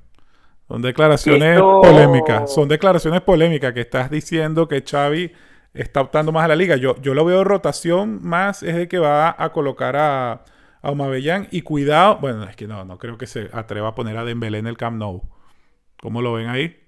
S2: Son declaraciones polémicas. Son declaraciones polémicas que estás diciendo que Xavi está optando más a la liga. Yo, yo lo veo rotación más, es de que va a colocar a, a Omabellán y cuidado. Bueno, es que no, no creo que se atreva a poner a Dembélé en el Camp Nou. ¿Cómo lo ven ahí?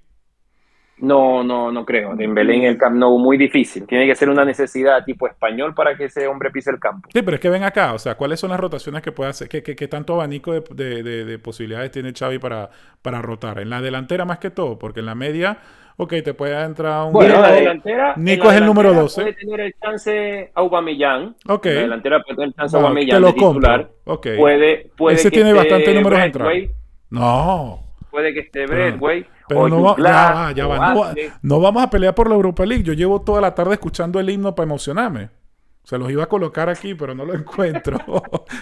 S3: No, no, no creo. Dembélé en el Camp Nou muy difícil. Tiene que ser una necesidad tipo español para que ese hombre pise el campo.
S2: Sí, pero es que ven acá, o sea, ¿cuáles son las rotaciones que puede hacer? ¿Qué, qué, tanto abanico de, posibilidades tiene Xavi para, para rotar? En la delantera más que todo, porque en la media, ok, te puede entrar un...
S3: Bueno, en la delantera...
S2: Nico es el número 12.
S3: Puede tener el chance Aubameyang.
S2: Ok.
S3: En la delantera puede tener el chance Aubameyang
S2: te lo titular. Ok.
S3: Puede, puede
S2: Ese tiene bastante números de. No.
S3: Puede que esté Bradway.
S2: Pero no, ya ya No, vamos a pelear por la Europa League. Yo llevo toda la tarde escuchando el himno para emocionarme. Se los iba a colocar aquí, pero no lo encuentro.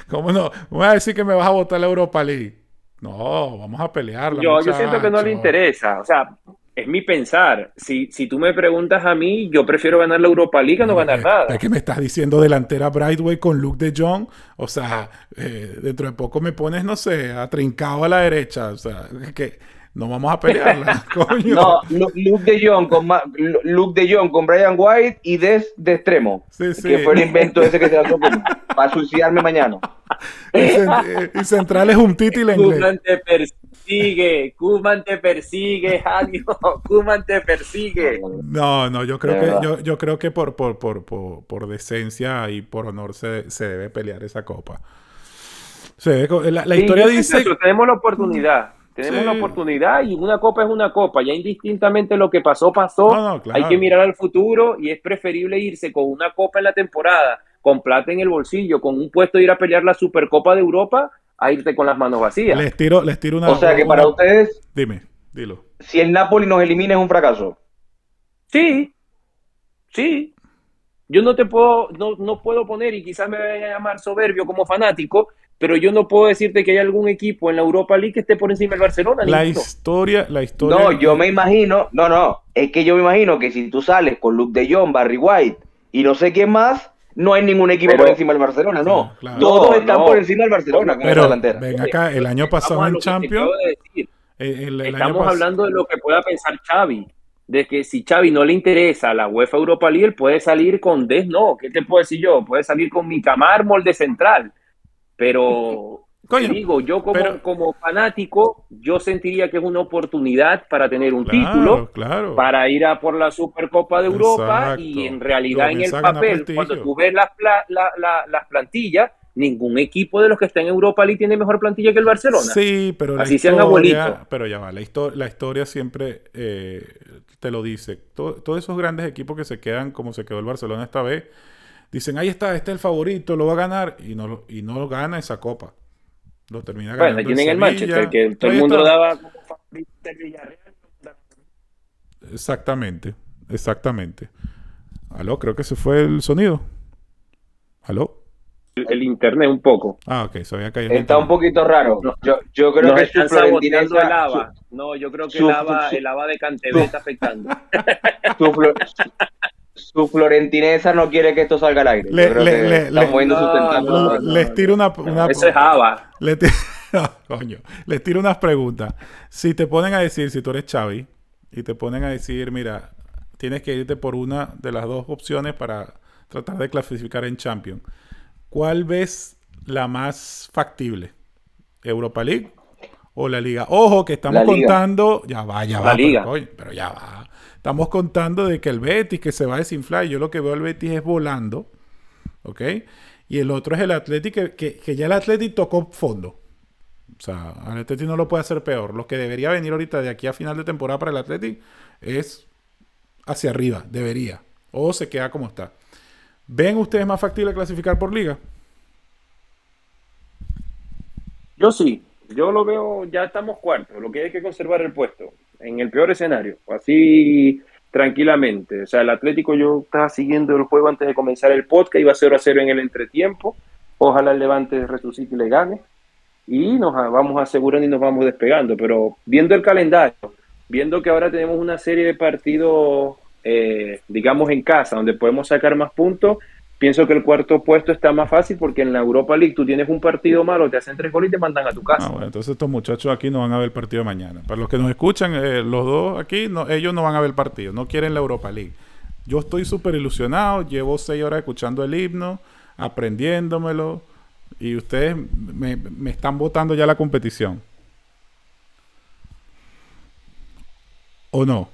S2: ¿Cómo no? Voy a decir que me vas a votar la Europa League. No, vamos a pelear.
S3: Yo, yo siento que no le interesa. O sea, es mi pensar. Si, si tú me preguntas a mí, yo prefiero ganar la Europa League a no, ganar nada.
S2: Es que me estás diciendo delantera Brightway con Luke de Jong. O sea, eh, dentro de poco me pones, no sé, a trincado a la derecha. O sea, que no vamos a pelearla, coño.
S5: No, Luke de Jong con, Luke de Jong con Brian White y Des de extremo.
S2: Sí, sí.
S5: Que fue el invento ese que se lanzó para suicidarme mañana.
S2: Y, y central es un titi inglés.
S3: Kuman te persigue, Kuman te persigue, Janio, Kuman te persigue.
S2: No, no, yo creo que, yo, yo, creo que por, por, por, por, decencia y por honor se, se debe pelear esa copa. la, la historia dice...
S3: tenemos la oportunidad tenemos una oportunidad y una copa es una copa. Ya indistintamente lo que pasó, pasó. Hay que mirar al futuro y es preferible irse con una copa en la temporada, con plata en el bolsillo, con un puesto de ir a pelear la Supercopa de Europa, a irte con las manos vacías.
S2: Les tiro, les tiro una.
S5: O sea que para ustedes.
S2: Dime, dilo.
S5: Si el Napoli nos elimina es un fracaso.
S3: Sí, sí. Yo no te puedo, no, no puedo poner, y quizás me vayan a llamar soberbio como fanático, pero yo no puedo decirte que hay algún equipo en la Europa League que esté por encima del Barcelona.
S2: La historia, la historia.
S5: No, yo me imagino, no, no, es que yo me imagino que si tú sales con Luke de Jong, Barry White y no sé quién más, no hay ningún equipo por encima del Barcelona, no. Todos están por encima del Barcelona.
S2: Pero ven acá, el año pasado en Champions.
S3: Estamos hablando de lo que pueda pensar Xavi. De que si Xavi no le interesa la UEFA Europa League, él puede salir con Des, no, ¿qué te puedo decir yo? Puede salir con Micamar, de central pero digo, yo como, como fanático, yo sentiría que es una oportunidad para tener un título, para ir a por la Supercopa de Europa y en realidad en el papel, cuando tú ves las, las plantillas, ningún equipo de los que está en Europa League tiene mejor plantilla que el Barcelona.
S2: Sí, pero Así sean abuelitos. Pero ya va, la, la historia siempre eh, te lo dice. todos esos grandes equipos que se quedan como se quedó el Barcelona esta vez dicen, ahí está, este es el favorito, lo va a ganar, y no, y no gana esa copa. Lo termina ganando.
S3: Bueno, tienen el, Manchester, que todo el mundo daba como favorito el Villarreal.
S2: Exactamente, exactamente. Aló, creo que se fue el sonido. Aló.
S3: El, internet un poco.
S2: Ah, ok, sabía que
S5: Está un poquito raro. yo, yo creo que
S3: su florentinesa... El lava. No, yo creo que el lava, el lava de Cantebé está afectando.
S5: Su, florentinesa no quiere que esto salga al aire.
S2: Le, le, les tiro una, una
S3: Eso es Java.
S2: Le coño. Les tiro unas preguntas. Si te ponen a decir, si tú eres Xavi, y te ponen a decir, mira, tienes que irte por una de las dos opciones para tratar de clasificar en Champions. ¿Cuál ves la más factible? ¿Europa League o la Liga? Ojo, que estamos contando. Ya va, ya va.
S3: Liga.
S2: pero ya va. Estamos contando de que el Betis que se va a desinflar. Yo lo que veo al Betis es volando. ¿Ok? Y el otro es el Atlético que, ya el Atlético tocó fondo. O sea, al Atlético no lo puede hacer peor. Lo que debería venir ahorita de aquí a final de temporada para el Atlético es hacia arriba. Debería. O se queda como está. ¿Ven ustedes más factible clasificar por liga?
S3: Yo sí. Yo lo veo, ya estamos cuartos. Lo que hay que conservar el puesto en el peor escenario, así tranquilamente. O sea, el Atlético yo estaba siguiendo el juego antes de comenzar el podcast, iba a 0 a 0 en el entretiempo. Ojalá el Levante resucite y le gane. Y nos vamos asegurando y nos vamos despegando. Pero viendo el calendario, viendo que ahora tenemos una serie de partidos, eh, digamos, en casa, donde podemos sacar más puntos, pienso que el cuarto puesto está más fácil porque en la Europa League tú tienes un partido malo, te hacen tres goles y te mandan a tu casa.
S2: Ah, entonces estos muchachos aquí no van a ver el partido mañana. Para los que nos escuchan, eh, los dos aquí, ellos no van a ver el partido, no quieren la Europa League. Yo estoy súper ilusionado, llevo seis horas escuchando el himno, aprendiéndomelo, y ustedes me están votando ya la competición. ¿O no?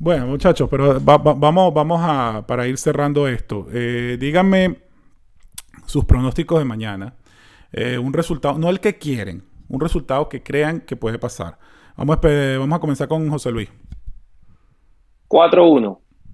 S2: Bueno, muchachos, pero vamos, vamos a, para ir cerrando esto, eh, díganme sus pronósticos de mañana. Eh, un resultado, no el que quieren, un resultado que crean que puede pasar. Vamos a, vamos a comenzar con José Luis.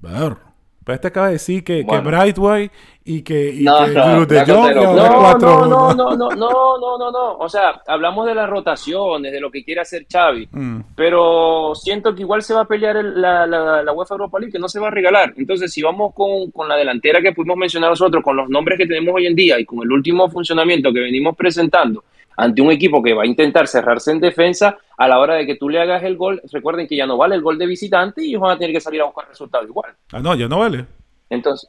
S3: 4-1.
S2: Pero este acaba de decir que, que Brightway y que, y
S3: no,
S2: que
S3: no, de Jong no, no, no, no, no, no, no, no, O sea, hablamos de las rotaciones, de lo que quiere hacer Xavi, mm. pero siento que igual se va a pelear la, la, la, UEFA Europa League, que no se va a regalar. Entonces, si vamos con, con la delantera que pudimos mencionar nosotros, con los nombres que tenemos hoy en día y con el último funcionamiento que venimos presentando, ante un equipo que va a intentar cerrarse en defensa, a la hora de que tú le hagas el gol, recuerden que ya no vale el gol de visitante y ellos van a tener que salir a buscar resultados igual.
S2: Ah, no, ya no vale.
S3: Entonces,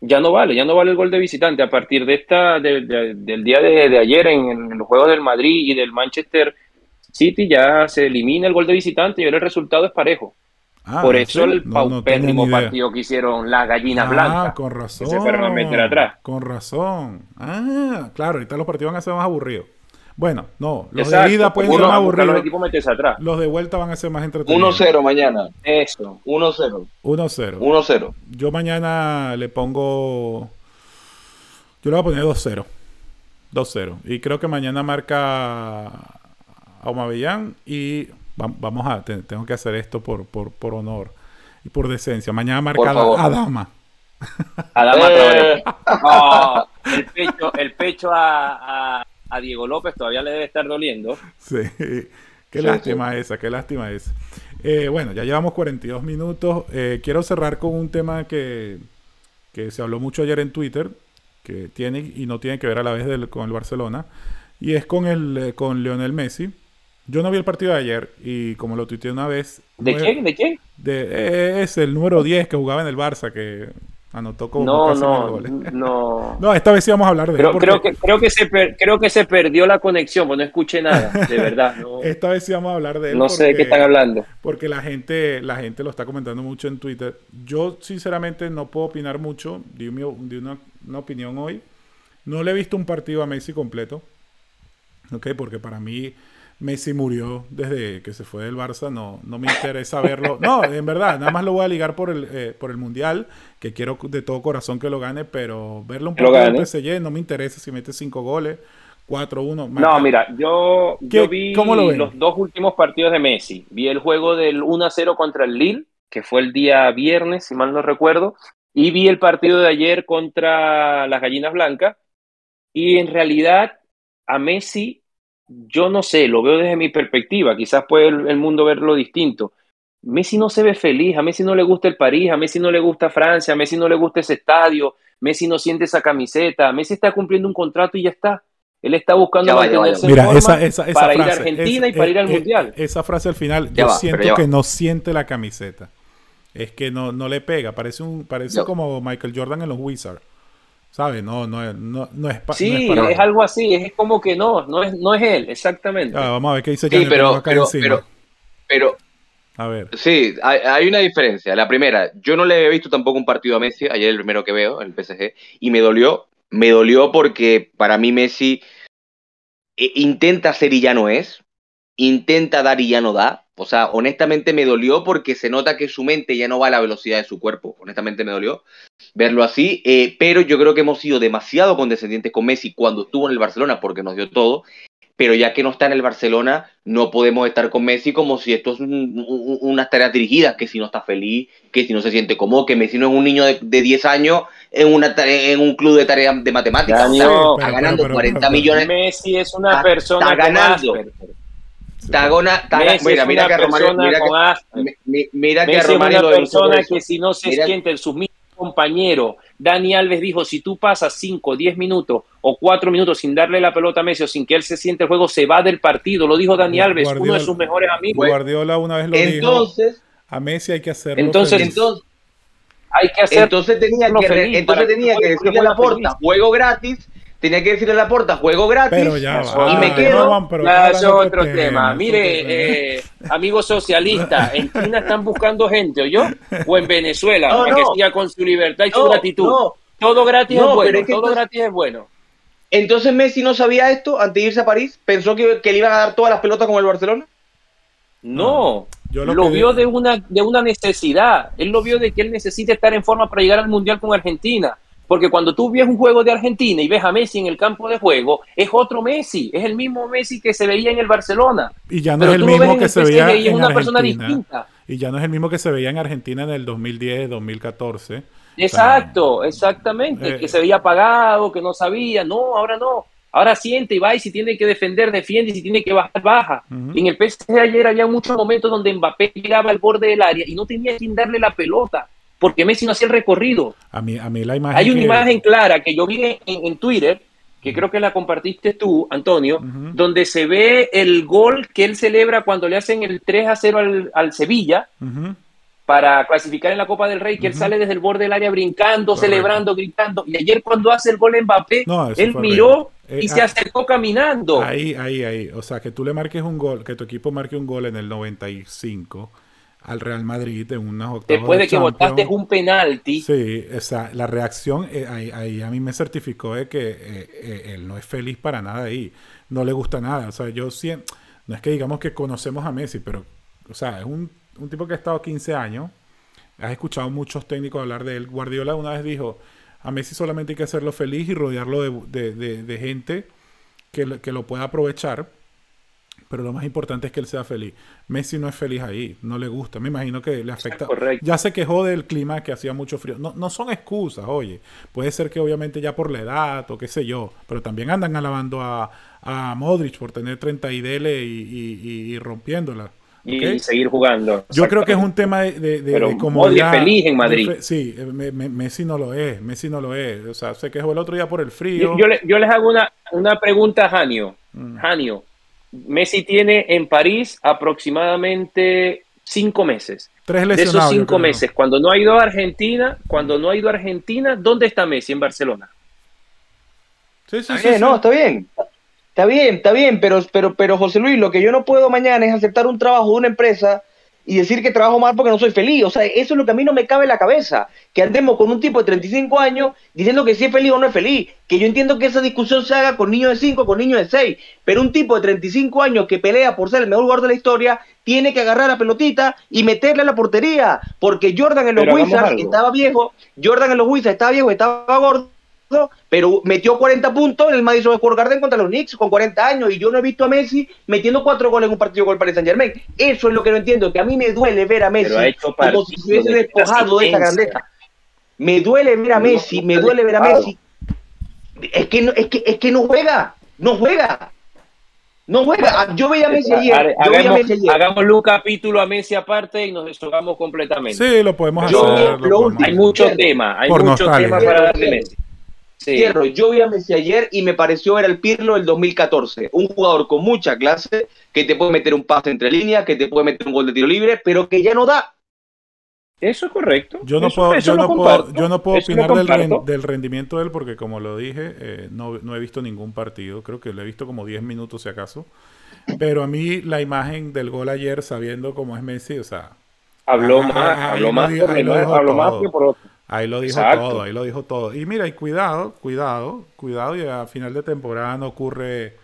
S3: ya no vale, ya no vale el gol de visitante. A partir de esta, del día de, ayer en, los juegos del Madrid y del Manchester City, ya se elimina el gol de visitante y ahora el resultado es parejo. Ah, Por eso el paupérrimo partido que hicieron las gallinas ah, blancas.
S2: con razón.
S3: se fueron a meter atrás.
S2: Con razón. Ah, claro, ahorita los partidos van a ser más aburridos. Bueno, no, los de ida pueden ser más aburridos. Los, de vuelta van a ser más entretenidos.
S5: 1-0 mañana.
S3: Eso. 1-0.
S2: 1-0.
S5: 1-0.
S2: Yo mañana le pongo. Yo le voy a poner 2-0. 2-0. Y creo que mañana marca a y vamos a. Tengo que hacer esto por, por, por honor y por decencia. Mañana marca a Dama.
S3: Adama eh. oh, el pecho, el pecho a a Diego López todavía le debe estar doliendo.
S2: Sí, qué lástima esa, qué lástima esa. Eh, bueno, ya llevamos 42 minutos. Eh, quiero cerrar con un tema que, que, se habló mucho ayer en Twitter, que tiene y no tiene que ver a la vez con el Barcelona, y es con, el, eh, con Lionel Messi. Yo no vi el partido de ayer y como lo tuiteé una vez...
S3: ¿De quién? ¿De quién?
S2: De, es el número 10 que jugaba en el Barça, que Anotó como
S3: no, no, no.
S2: no, esta vez sí vamos a hablar de
S3: creo, Creo, que, creo, que se creo que se perdió la conexión, pues no escuché nada, de verdad.
S2: esta vez sí vamos a hablar de él.
S3: No sé de qué están hablando.
S2: Porque la gente, la gente lo está comentando mucho en Twitter. Yo, sinceramente, no puedo opinar mucho. Di, una, una, opinión hoy. No le he visto un partido a Messi completo. ¿Ok? Porque para mí Messi murió desde que se fue del Barça, no, no me interesa verlo. No, en verdad, nada más lo voy a ligar por el, eh, por el Mundial, que quiero de todo corazón que lo gane, pero verlo un poco en PSG no me interesa si mete cinco goles, 4-1.
S3: No, mira, yo, yo vi los dos últimos partidos de Messi. Vi el juego del 1-0 contra el Lille, que fue el día viernes, si mal no recuerdo, y vi el partido de ayer contra las Gallinas Blancas, y en realidad a Messi yo no sé, lo veo desde mi perspectiva, quizás puede el, mundo verlo distinto. Messi no se ve feliz, a Messi no le gusta el París, a Messi no le gusta Francia, a Messi no le gusta ese estadio, Messi no siente esa camiseta, Messi está cumpliendo un contrato y ya está. Él está buscando mantenerse
S2: Mira, esa, esa,
S3: para
S2: ir
S3: a Argentina y para ir al Mundial.
S2: Esa frase al final, yo siento que no siente la camiseta. Es que no, no le pega, parece un parece como Michael Jordan en los Wizards. ¿Sabes? No, no, no, no es,
S3: sí, es, algo así, es como que no, no es, no es él, exactamente.
S2: Ah, vamos a ver qué dice
S5: sí, pero, pero, pero, pero,
S2: a ver.
S5: Sí, hay, una diferencia. La primera, yo no le he visto tampoco un partido a Messi, ayer el primero que veo, el PSG, y me dolió, me dolió porque para mí Messi eh, intenta ser y ya no es, intenta dar y ya no da, o sea, honestamente me dolió porque se nota que su mente ya no va a la velocidad de su cuerpo. Honestamente me dolió verlo así. Eh, pero yo creo que hemos sido demasiado condescendientes con Messi cuando estuvo en el Barcelona porque nos dio todo. Pero ya que no está en el Barcelona, no podemos estar con Messi como si esto es unas tareas dirigidas, que si no está feliz, que si no se siente cómodo, que Messi no es un niño de, 10 años en, una en un club de tareas de matemáticas. está, ganando 40 millones.
S3: Messi es una persona está ganando.
S5: Tagona, mira, mira que Romario, mira que, mira que Romario
S3: es una persona que si no se siente en sus compañero. Dani Alves dijo, si tú pasas 5, 10 minutos o 4 minutos sin darle la pelota a Messi o sin que él se siente el juego, se va del partido. Lo dijo Dani Alves, uno de sus mejores amigos.
S2: Guardiola una vez lo entonces, dijo. A Messi hay que hacerlo
S3: entonces, entonces hay que hacer
S5: entonces tenía que, entonces tenía que decirle a la puerta juego gratis tenía que decirle a la puerta juego gratis
S2: pero ya
S5: y me quedo.
S3: Eso es otro tema, mire eh, amigos socialistas en China están buscando gente ¿o yo? o en Venezuela para que siga con su libertad y su gratitud. todo gratis es bueno todo gratis es bueno.
S5: Entonces Messi no sabía esto antes de irse a París pensó que, que le iban a dar todas las pelotas como el Barcelona.
S3: No, lo, vio de una, de una necesidad. Él lo vio de que él necesita estar en forma para llegar al Mundial con Argentina. Porque cuando tú ves un juego de Argentina y ves a Messi en el campo de juego, es otro Messi, es el mismo Messi que se veía en el Barcelona.
S2: Y ya no es el mismo que se veía en una persona distinta. Y ya no es el mismo que se veía en Argentina en el 2010, 2014.
S3: Exacto, exactamente, que eh, se veía apagado, que no sabía, no, ahora no. Ahora siente y va y si tiene que defender, defiende y si tiene que bajar, baja. En el PSG ayer había muchos momentos donde Mbappé llegaba al borde del área y no tenía quien darle la pelota porque Messi no hacía el recorrido.
S2: A mí, a mí la imagen.
S3: Hay una imagen clara que yo vi en, Twitter, que creo que la compartiste tú, Antonio, donde se ve el gol que él celebra cuando le hacen el 3 a 0 al, al Sevilla para clasificar en la Copa del Rey, que él sale desde el borde del área brincando, celebrando, gritando. Y ayer cuando hace el gol Mbappé, él miró eh, y se ah, acercó caminando.
S2: Ahí, ahí, ahí. O sea, que tú le marques un gol, que tu equipo marque un gol en el 95 al Real Madrid en unas octavas
S3: Después de, que votaste un penalti.
S2: Sí, o sea, la reacción eh, ahí, a mí me certificó de que eh, él no es feliz para nada ahí. No le gusta nada. O sea, yo siento, no es que digamos que conocemos a Messi, pero, o sea, es un un tipo que ha estado 15 años, has escuchado muchos técnicos hablar de él. Guardiola una vez dijo, a Messi solamente hay que hacerlo feliz y rodearlo de, gente que, que, lo pueda aprovechar. Pero lo más importante es que él sea feliz. Messi no es feliz ahí, no le gusta. Me imagino que le afecta. Ya se quejó del clima que hacía mucho frío. No, no son excusas, oye. Puede ser que obviamente ya por la edad o qué sé yo. Pero también andan alabando a, a Modric por tener 30 y dele y rompiéndola
S3: y seguir jugando.
S2: Yo creo que es un tema de, de, de
S3: como feliz en Madrid.
S2: sí, Messi no lo es, Messi no lo es. O sea, se quejó el otro día por el frío.
S3: Yo, yo, les hago una, una pregunta a Janio. Mm. Janio, Messi tiene en París aproximadamente cinco meses.
S2: Tres
S3: de esos cinco meses, cuando no ha ido a Argentina, cuando no ha ido a Argentina, ¿dónde está Messi? En Barcelona.
S5: Sí, sí, sí, no, está bien. Está bien, está bien, pero, pero, pero José Luis, lo que yo no puedo mañana es aceptar un trabajo de una empresa y decir que trabajo mal porque no soy feliz. O sea, eso es lo que a mí no me cabe en la cabeza. Que andemos con un tipo de 35 años diciendo que si es feliz o no es feliz. Que yo entiendo que esa discusión se haga con niños de 5, con niños de 6. Pero un tipo de 35 años que pelea por ser el mejor jugador de la historia tiene que agarrar la pelotita y meterle a la portería. Porque Jordan en los Wizards estaba viejo, Jordan en los Wizards estaba viejo, estaba gordo pero metió 40 puntos en el Madison Square Garden contra los Knicks con 40 años y yo no he visto a Messi metiendo cuatro goles en un partido con el Paris Saint Germain. Eso es lo que no entiendo, que a mí me duele ver a Messi como si se hubiese despojado de esa grandeza. Me duele ver a Messi, me duele ver a Messi. Es que no, es que, es que no juega, no juega. No juega. Yo veía a Messi ayer.
S3: Hagámosle un capítulo a Messi aparte y nos desahogamos completamente.
S2: Sí, lo podemos hacer.
S3: hay mucho tema, hay mucho tema para darle Messi.
S5: Yo vi a Messi ayer y me pareció ver al Pirlo del 2014. Un jugador con mucha clase, que te puede meter un pase entre líneas, que te puede meter un gol de tiro libre, pero que ya no da.
S3: Eso es correcto.
S2: Yo no puedo, yo no puedo, yo no puedo opinar del, rendimiento de él porque, como lo dije, eh, no, he visto ningún partido. Creo que lo he visto como 10 minutos, si acaso. Pero a mí, la imagen del gol ayer, sabiendo cómo es Messi, o sea.
S3: Habló más, habló más, habló más que por otro.
S2: Ahí lo dijo todo, ahí lo dijo todo. Y mira, y cuidado, cuidado, cuidado, y a final de temporada no ocurre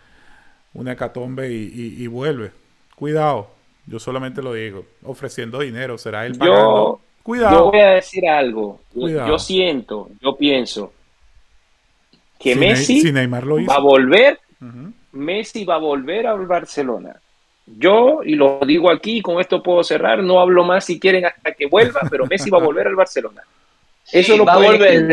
S2: una hecatombe y, vuelve. Cuidado, yo solamente lo digo, ofreciendo dinero, será él pagando. cuidado.
S3: Yo voy a decir algo. Yo siento, yo pienso que Messi va a volver, Messi va a volver a Barcelona. Yo, y lo digo aquí, con esto puedo cerrar, no hablo más si quieren hasta que vuelva, pero Messi va a volver al Barcelona.
S5: Eso lo va a volver. en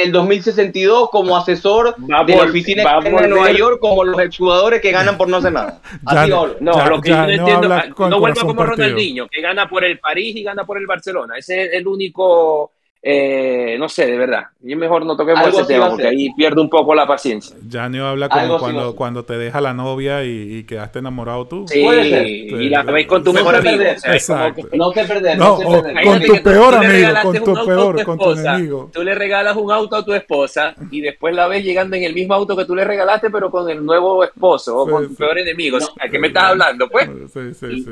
S5: el, 2062 como asesor de la oficina de Nueva York como los exjugadores que ganan por no hacer nada.
S3: Así no, lo que yo no entiendo, no vuelva como Ronaldinho, que gana por el París y gana por el Barcelona. Ese es el único eh, no sé, de verdad. Y mejor no toquemos ese tema porque ahí pierdo un poco la paciencia.
S2: Ya no habla como cuando, cuando te deja la novia y, quedaste enamorado tú.
S3: Sí, y la ves con tu mejor amigo.
S2: Exacto.
S5: no te perder.
S2: No, con tu peor amigo, con tu peor, con tu enemigo.
S3: Tú le regalas un auto a tu esposa y después la ves llegando en el mismo auto que tú le regalaste, pero con el nuevo esposo o con tu peor enemigo. ¿A qué me estás hablando, pues?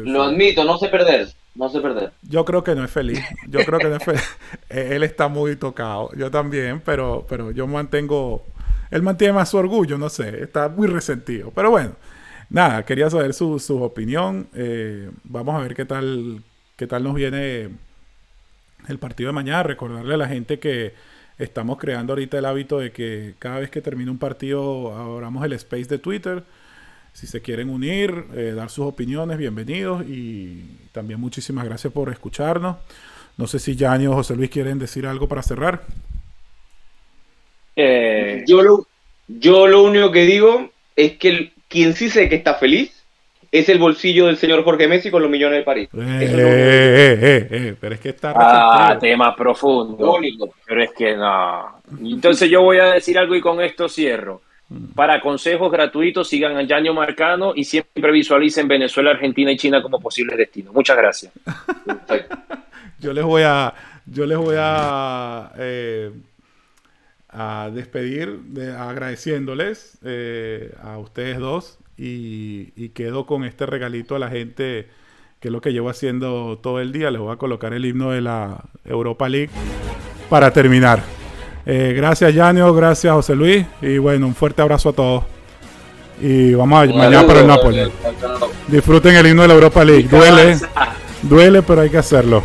S5: Lo admito, no sé perder. No sé perder.
S2: Yo creo que no es feliz. Yo creo que no es feliz. Eh, él está muy tocado. Yo también, pero, pero yo mantengo. Él mantiene más su orgullo, no sé. Está muy resentido. Pero bueno, nada, quería saber su, su opinión. Eh, vamos a ver qué tal, qué tal nos viene el partido de mañana. Recordarle a la gente que estamos creando ahorita el hábito de que cada vez que termine un partido abramos el space de Twitter si se quieren unir, eh, dar sus opiniones, bienvenidos y también muchísimas gracias por escucharnos. No sé si Yanni o José Luis quieren decir algo para cerrar.
S5: Eh, yo, lo, yo lo único que digo es que quien sí sé que está feliz es el bolsillo del señor Jorge Messi con los millones de París.
S2: Eh, pero es que está...
S3: Ah, tema profundo. Pero es que no. Entonces yo voy a decir algo y con esto cierro. Para consejos gratuitos, sigan a Yaño Marcano y siempre visualicen Venezuela, Argentina y China como posibles destinos. Muchas gracias.
S2: yo les voy a, yo les voy a, eh, a despedir de, agradeciéndoles eh, a ustedes dos y, y, quedo con este regalito a la gente que es lo que llevo haciendo todo el día. Les voy a colocar el himno de la Europa League para terminar. Eh, gracias, Yanio. Gracias, José Luis. Y bueno, un fuerte abrazo a todos. Y vamos a mañana para el Napoli. Disfruten el himno de la Europa League. Duele, duele, pero hay que hacerlo.